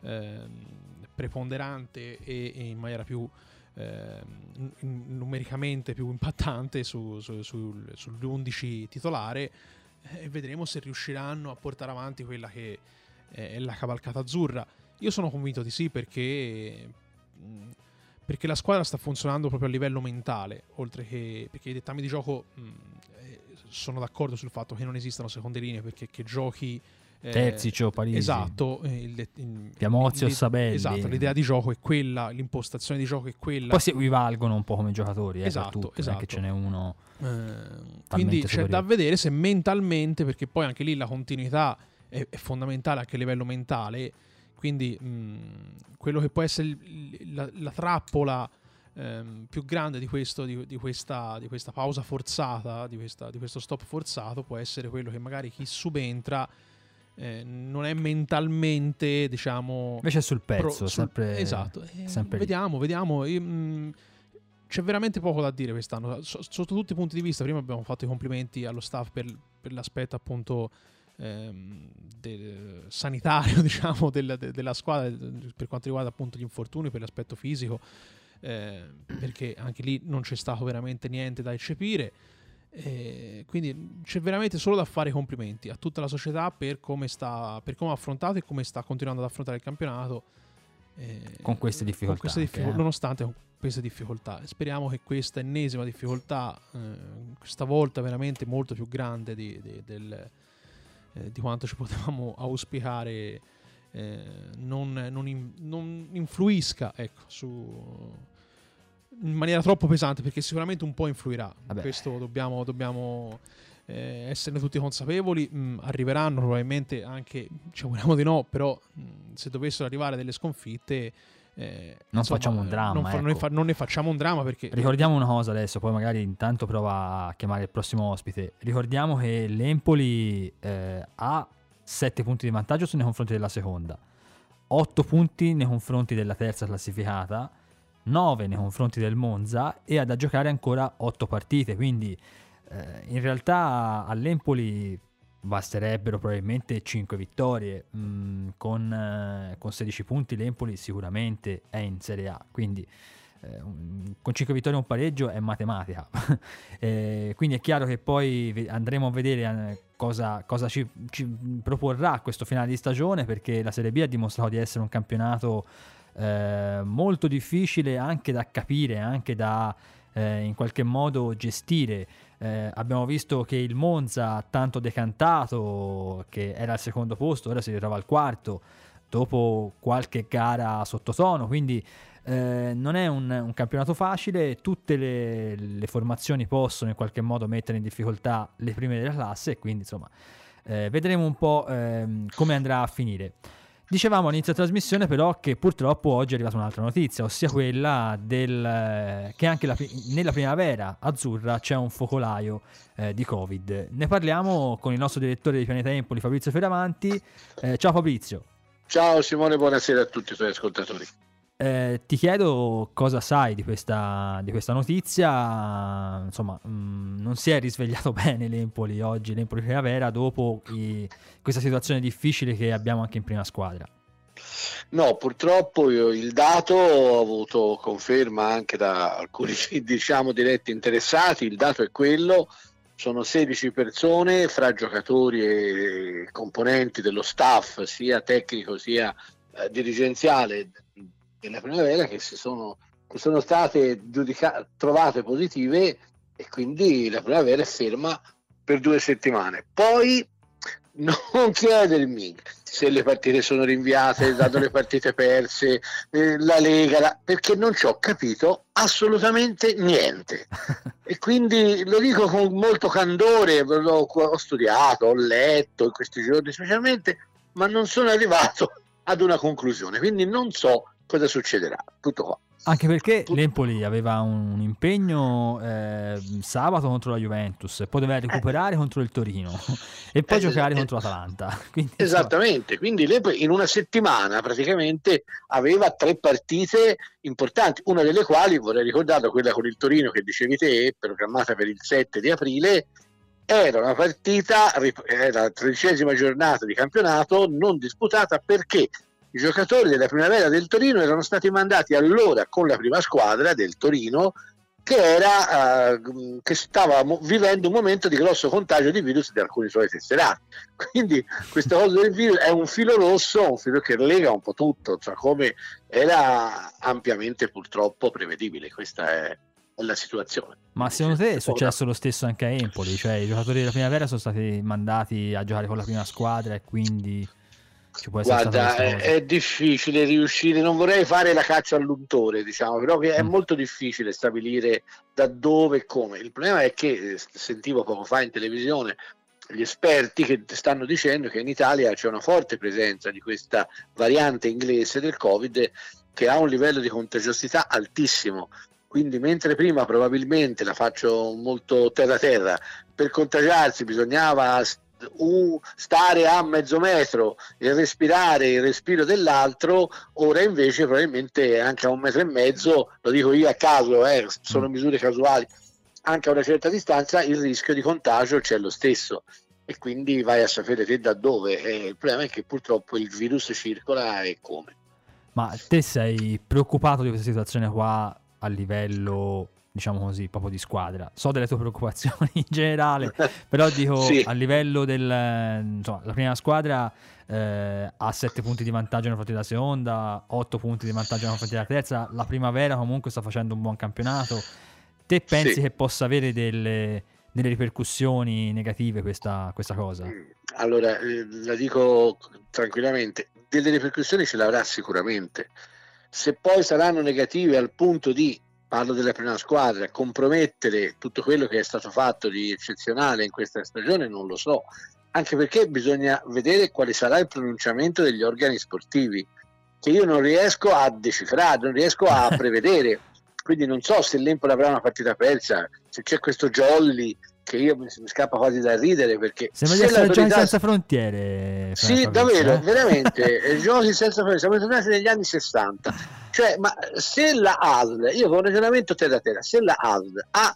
ehm, preponderante e, e in maniera più ehm, n- numericamente più impattante su, su, sul- sugli 11 titolare eh, e vedremo se riusciranno a portare avanti quella che è la cavalcata azzurra. Io sono convinto di sì perché mh, perché la squadra sta funzionando proprio a livello mentale, oltre che perché i dettami di gioco mh, eh, sono d'accordo sul fatto che non esistano seconde linee perché che giochi eh, Terzic, Parisi. Esatto, eh, il il- Piamozio, il- Sabelli. Esatto, l'idea di gioco è quella, l'impostazione di gioco è quella. Poi si equivalgono un po' come giocatori, eh, Esatto, è esatto. che ce n'è uno... Eh, quindi c'è superiore. da vedere se mentalmente, perché poi anche lì la continuità è, è fondamentale anche a livello mentale. Quindi mh, quello che può essere il- la, la trappola ehm, più grande di, questo, di, di questa, di questa pausa forzata, di, questa- di questo stop forzato, può essere quello che magari chi subentra eh, non è mentalmente, diciamo... Invece è sul pezzo, pro, sul, sempre... Esatto, eh, sempre vediamo, vediamo. Io, mh, c'è veramente poco da dire quest'anno, sotto tutti i punti di vista. Prima abbiamo fatto i complimenti allo staff per, per l'aspetto appunto ehm, del, sanitario, diciamo, del, de, della squadra per quanto riguarda appunto gli infortuni, per l'aspetto fisico, eh, perché anche lì non c'è stato veramente niente da eccepire. Eh, quindi c'è veramente solo da fare complimenti a tutta la società per come, sta, per come ha affrontato e come sta continuando ad affrontare il campionato. Eh, con queste difficoltà. Con queste difficoltà eh. Nonostante queste difficoltà. Speriamo che questa ennesima difficoltà, eh, questa volta veramente molto più grande di, di, del, eh, di quanto ci potevamo auspicare, eh, non, non, in, non, influisca ecco, su in maniera troppo pesante perché sicuramente un po' influirà. Vabbè. Questo dobbiamo, dobbiamo eh, esserne tutti consapevoli. Mm, arriveranno probabilmente anche, ci auguriamo di no, però mm, se dovessero arrivare delle sconfitte... Eh, non insomma, facciamo un dramma. Non, ecco. non, fa, non, ne facciamo un dramma perché... Ricordiamo una cosa adesso, poi magari intanto prova a chiamare il prossimo ospite. Ricordiamo che l'Empoli eh, ha 7 punti di vantaggio nei confronti della seconda, 8 punti nei confronti della terza classificata 9 nei confronti del Monza e ha da giocare ancora 8 partite, quindi eh, in realtà all'Empoli basterebbero probabilmente 5 vittorie, mm, con, eh, con 16 punti l'Empoli sicuramente è in Serie A, quindi eh, con 5 vittorie e un pareggio è matematica. eh, quindi è chiaro che poi andremo a vedere eh, cosa, cosa ci, ci, proporrà questo finale di stagione perché la Serie B ha dimostrato di essere un campionato eh, molto difficile anche da capire, anche da eh, in qualche modo gestire. Eh, abbiamo visto che il Monza, tanto decantato, che era al secondo posto, ora si ritrova al quarto, dopo qualche gara sottotono, quindi eh, non è un, un, campionato facile, tutte le, le, formazioni possono in qualche modo mettere in difficoltà le prime della classe. Quindi insomma eh, vedremo un po' ehm, come andrà a finire. Dicevamo all'inizio della trasmissione però che purtroppo oggi è arrivata un'altra notizia, ossia quella del, che anche la, nella primavera azzurra c'è un focolaio eh, di Covid. Ne parliamo con il nostro direttore di Pianeta Empoli, Fabrizio Fioravanti. Eh, ciao Fabrizio. Ciao Simone, buonasera a tutti i tuoi ascoltatori. Eh, ti chiedo cosa sai di questa, di questa notizia. Insomma, mh, mm, non si è risvegliato bene l'Empoli oggi, l'Empoli Primavera, dopo i, questa situazione difficile che abbiamo anche in prima squadra. No, purtroppo io, il dato ho avuto conferma anche da alcuni diciamo, diretti interessati. Il dato è quello: sono 16 persone fra giocatori e componenti dello staff, sia tecnico sia eh, dirigenziale della primavera che, sono, che sono, state giudica- trovate positive e quindi la primavera è ferma per due settimane. Poi non chiedermi se le partite sono rinviate, dato le partite perse, eh, la Lega, la... perché non ci ho capito assolutamente niente. E quindi lo dico con molto candore, ho, studiato, ho letto in questi giorni specialmente, ma non sono arrivato ad una conclusione, quindi non so cosa succederà. Tutto qua. Anche perché l'Empoli aveva un impegno eh, sabato contro la Juventus, poi doveva recuperare eh. contro il Torino e poi eh, giocare eh, contro l'Atalanta. Quindi, esattamente, so. quindi l'Empoli in una settimana praticamente aveva tre partite importanti, una delle quali vorrei ricordare quella con il Torino che dicevi te, programmata per il 7 di aprile, era una partita, era la tredicesima giornata di campionato non disputata perché i giocatori della primavera del Torino erano stati mandati allora con la prima squadra del Torino che, era, uh, che stava mo- vivendo un momento di grosso contagio di virus di alcuni suoi tesserati. Quindi questa cosa del virus è un filo rosso, un filo che lega un po' tutto, cioè come era ampiamente purtroppo prevedibile. Questa è, la situazione. Ma secondo te è successo lo stesso anche a Empoli? Cioè i giocatori della primavera sono stati mandati a giocare con la prima squadra e quindi Guarda, è, è, difficile riuscire, non vorrei fare la caccia all'untore, diciamo, però è mm. molto difficile stabilire da dove e come. Il problema è che eh, sentivo poco fa in televisione gli esperti che stanno dicendo che in Italia c'è una forte presenza di questa variante inglese del Covid che ha un livello di contagiosità altissimo. Quindi mentre prima probabilmente la faccio molto terra terra, per contagiarsi bisognava un, stare a mezzo metro e respirare il respiro dell'altro, ora invece probabilmente anche a un metro e mezzo, lo dico io a caso, eh, sono mm. misure casuali, anche a una certa distanza il rischio di contagio c'è lo stesso e quindi vai a sapere te da dove. Eh, il problema è che purtroppo il virus circola e come. Ma te sei preoccupato di questa situazione qua a livello diciamo così, proprio di squadra. So delle tue preoccupazioni in generale, però dico sì. a livello del... Insomma, la prima squadra eh, ha 7 punti di vantaggio nella partita seconda, 8 punti di vantaggio nella partita terza, la primavera comunque sta facendo un buon campionato. Te pensi sì. che possa avere delle, delle ripercussioni negative questa, questa cosa? Allora, eh, la dico tranquillamente, delle ripercussioni ce l'avrà sicuramente. Se poi saranno negative al punto di parlo della prima squadra, compromettere tutto quello che è stato fatto di eccezionale in questa stagione non lo so, anche perché bisogna vedere quale sarà il pronunciamento degli organi sportivi, che io non riesco a decifrare, non riesco a prevedere. Quindi non so se l'Empoli avrà una partita persa, se c'è questo Jolly che io mi, scappa quasi da ridere perché sembra di essere giochi senza frontiere sì davvero eh? veramente giochi senza frontiere siamo tornati negli anni 60 cioè ma se la ASL io con un ragionamento terra terra se la ASL ha,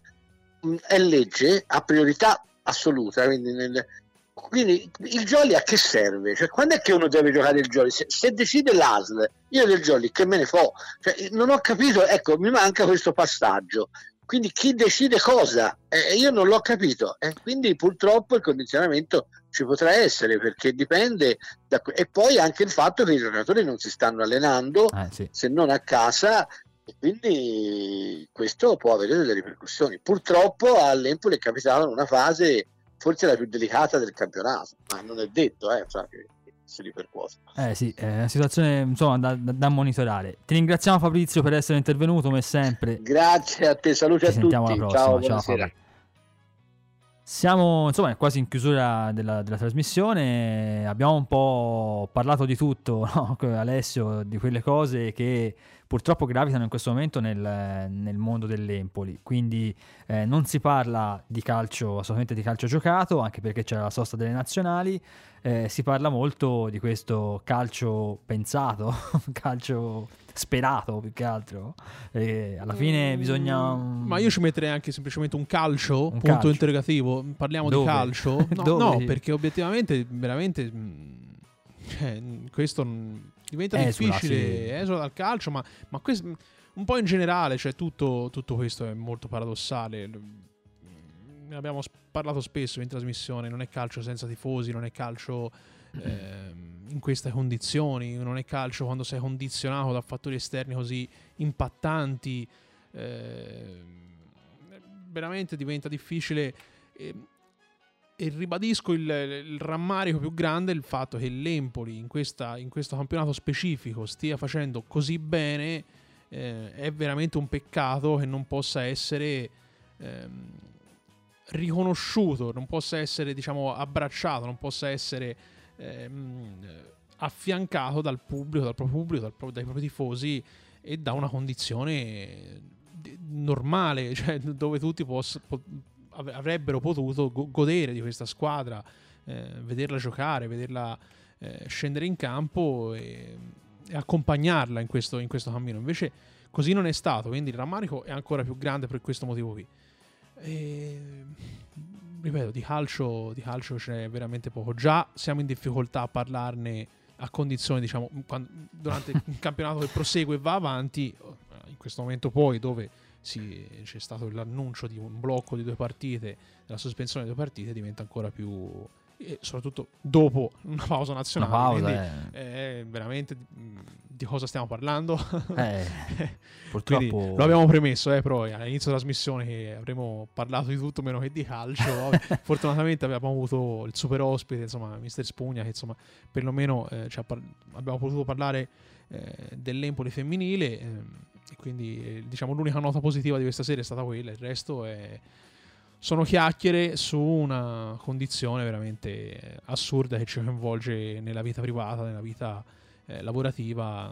è legge ha priorità assoluta quindi, nel, quindi il jolly a che serve? Cioè, quando è che uno deve giocare il jolly? Se, se decide l'ASL, io del jolly che me ne fo? Cioè, non ho capito, ecco, mi manca questo passaggio. Quindi chi decide cosa? Eh, io non l'ho capito. Eh, quindi purtroppo il condizionamento ci potrà essere perché dipende da... E poi anche il fatto che i giocatori non si stanno allenando eh, sì. se non a casa e quindi questo può avere delle ripercussioni. Purtroppo all'Empoli è capitato in una fase forse la più delicata del campionato, ma non è detto, eh, cioè, si ripercuote. Eh sì, è una situazione insomma da, da, monitorare. Ti ringraziamo Fabrizio per essere intervenuto come sempre. Grazie a te, saluti Ci a tutti. Ciao, Ciao Siamo insomma quasi in chiusura della, della, trasmissione, abbiamo un po' parlato di tutto, no? Alessio, di quelle cose che purtroppo gravitano in questo momento nel, nel mondo dell'Empoli. Quindi eh, non si parla di calcio, assolutamente di calcio giocato, anche perché c'è la sosta delle nazionali. Eh, si parla molto di questo calcio pensato, calcio sperato più che altro. E alla fine mm, bisogna. Ma io ci metterei anche semplicemente un calcio, un punto calcio. interrogativo. Parliamo Dove? di calcio? No, no, perché obiettivamente, veramente. Mm, cioè, questo diventa esula, difficile, sì. esula dal calcio, ma, ma questo, un po' in generale, cioè tutto, tutto questo è molto paradossale. Ne abbiamo parlato spesso in trasmissione, non è calcio senza tifosi, non è calcio in queste condizioni, non è calcio quando sei condizionato da fattori esterni così impattanti. Eh, veramente diventa difficile. Eh, e ribadisco il, il, rammarico più grande il fatto che l'Empoli in, questa, in questo campionato specifico stia facendo così bene eh, è veramente un peccato che non possa essere ehm, riconosciuto, non possa essere diciamo abbracciato, non possa essere ehm, affiancato dal pubblico, dal proprio pubblico, dal, dai propri tifosi e da una condizione normale, cioè dove tutti poss- avrebbero potuto godere di questa squadra, eh, vederla giocare, vederla eh, scendere in campo e, e accompagnarla in questo, in questo, cammino. Invece così non è stato, quindi il rammarico è ancora più grande per questo motivo qui. E, ripeto, di calcio, di calcio c'è veramente poco. Già siamo in difficoltà a parlarne a condizione, diciamo, quando, durante il campionato che prosegue e va avanti, in questo momento poi dove sì, c'è stato l'annuncio di un blocco di due partite, della sospensione di due partite, diventa ancora più e soprattutto dopo una pausa nazionale. Una pausa, quindi, eh. eh, veramente di cosa stiamo parlando? Eh, purtroppo lo abbiamo premesso, eh, però all'inizio della trasmissione che avremmo parlato di tutto meno che di calcio. Fortunatamente abbiamo avuto il super ospite, insomma, Mister Spugna, che insomma, perlomeno eh, par- abbiamo potuto parlare eh, dell'Empoli femminile. Ehm, e quindi eh, diciamo l'unica nota positiva di questa serie è stata quella, il resto è... sono chiacchiere su una condizione veramente assurda che ci coinvolge nella vita privata, nella vita eh, lavorativa,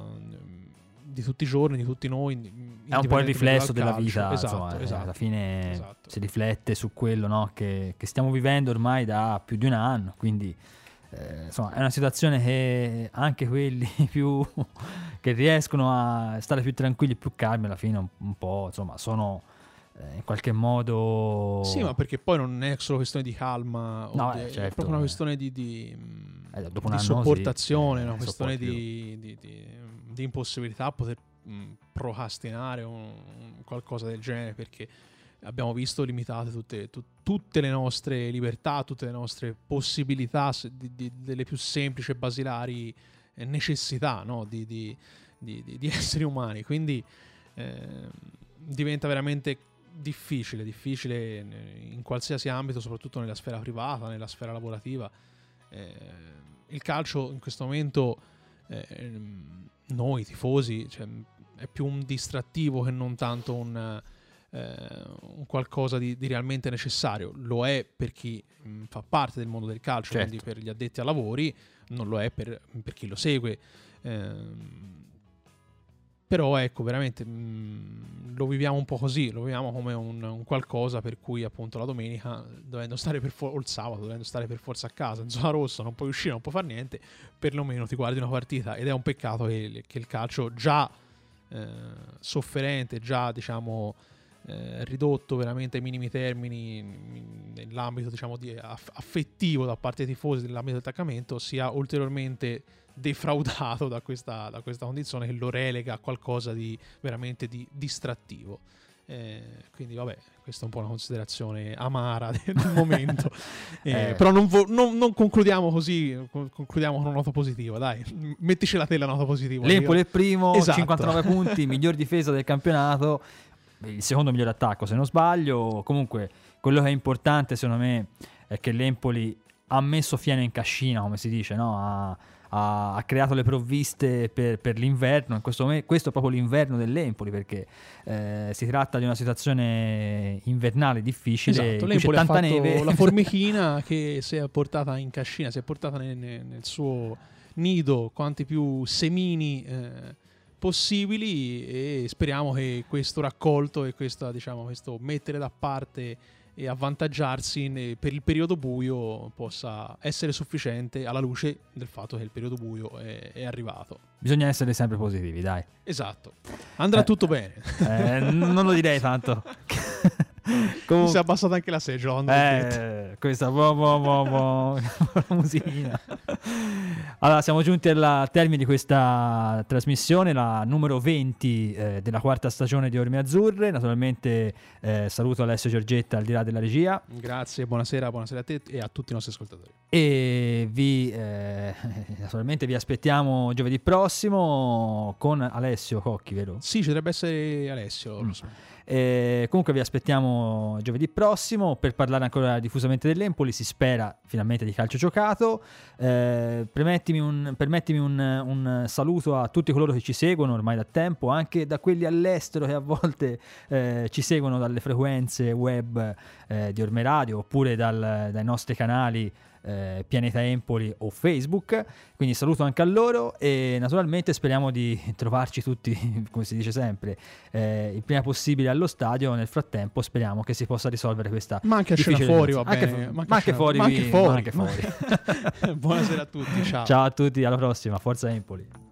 di tutti i giorni, di tutti noi. È un po' il riflesso della vita, esatto, insomma, eh, esatto, alla fine esatto. si riflette su quello no, che, che, stiamo vivendo ormai da più di un anno, quindi eh, insomma è una situazione che anche quelli più che riescono a stare più tranquilli, più calmi, alla fine un, un po' insomma sono in qualche modo... Sì, ma perché poi non è solo questione di calma, no, di, eh, certo, è proprio una questione di, di, eh, dopo di sopportazione, sì, una questione di, di, impossibilità a poter mh, procrastinare un, un qualcosa del genere perché abbiamo visto limitate tutte, tu, tutte, le nostre libertà, tutte le nostre possibilità di, di, delle più semplici e basilari eh, necessità no? di, di, esseri umani. Quindi eh, diventa veramente difficile, difficile in qualsiasi ambito, soprattutto nella sfera privata, nella sfera lavorativa. Eh, il calcio in questo momento, eh, noi tifosi, cioè, è più un distrattivo che non tanto un, eh, un qualcosa di, di, realmente necessario. Lo è per chi mh, fa parte del mondo del calcio, certo. quindi per gli addetti ai lavori, non lo è per, per chi lo segue. Eh, però ecco, veramente mh, mm, lo viviamo un po' così, lo viviamo come un, un, qualcosa per cui appunto la domenica, dovendo stare per fo- o il sabato, dovendo stare per forza a casa, in zona rossa, non puoi uscire, non puoi fare niente, perlomeno ti guardi una partita ed è un peccato che, che il calcio già eh, sofferente, già diciamo eh, ridotto veramente ai minimi termini nell'ambito diciamo di aff- affettivo da parte dei tifosi nell'ambito di attaccamento sia ulteriormente defraudato da questa, da questa condizione che lo relega a qualcosa di veramente di distrattivo. Eh, quindi vabbè, questa è un po' una considerazione amara del momento. Eh, eh. Però non, vo- non, non, concludiamo così, concludiamo con una nota positiva, dai, mettici la tela nota positiva. L'Empoli è primo, esatto. 59 punti, miglior difesa del campionato, il secondo miglior attacco se non sbaglio. Comunque quello che è importante secondo me è che l'Empoli ha messo fieno in cascina, come si dice, no? ha, ha, ha, creato le provviste per, per l'inverno, in questo, momento, questo è proprio l'inverno dell'Empoli perché eh, si tratta di una situazione invernale difficile, esatto, c'è tanta neve. La formichina che si è portata in cascina, si è portata nel, nel suo nido quanti più semini eh, possibili e speriamo che questo raccolto e questa, diciamo, questo mettere da parte e avvantaggiarsi per il periodo buio possa essere sufficiente alla luce del fatto che il periodo buio è, è arrivato. Bisogna essere sempre positivi, dai. Esatto. Andrà eh, tutto bene. Eh, non lo direi tanto. Comun- si è abbassata anche la seggiola. Eh, questa bo, bo, bo, bo, musichina. allora, siamo giunti al termine di questa trasmissione, la numero 20 eh, della quarta stagione di Orme Azzurre. Naturalmente eh, saluto Alessio Giorgetta al di là della regia. Grazie, buonasera, buonasera a te e a tutti i nostri ascoltatori. E vi, eh, naturalmente vi aspettiamo giovedì prossimo con Alessio Cocchi, vero? Sì, ci dovrebbe essere Alessio. Mm. Eh, comunque vi aspettiamo giovedì prossimo per parlare ancora diffusamente dell'Empoli, si spera finalmente di calcio giocato. Eh, permettimi, un, permettimi un, un, saluto a tutti coloro che ci seguono ormai da tempo, anche da quelli all'estero che a volte eh, ci seguono dalle frequenze web eh, di Orme Radio oppure dal, dai nostri canali eh, Pianeta Empoli o Facebook. Quindi saluto anche a loro e naturalmente speriamo di trovarci tutti, come si dice sempre, eh, il prima possibile allo stadio. Nel frattempo speriamo che si possa risolvere questa ma anche a scena fuori, va bene. Anche, ma anche fuori, ma anche fuori. Ma anche fuori. Buonasera a tutti, ciao. Ciao a tutti, alla prossima, Forza Empoli.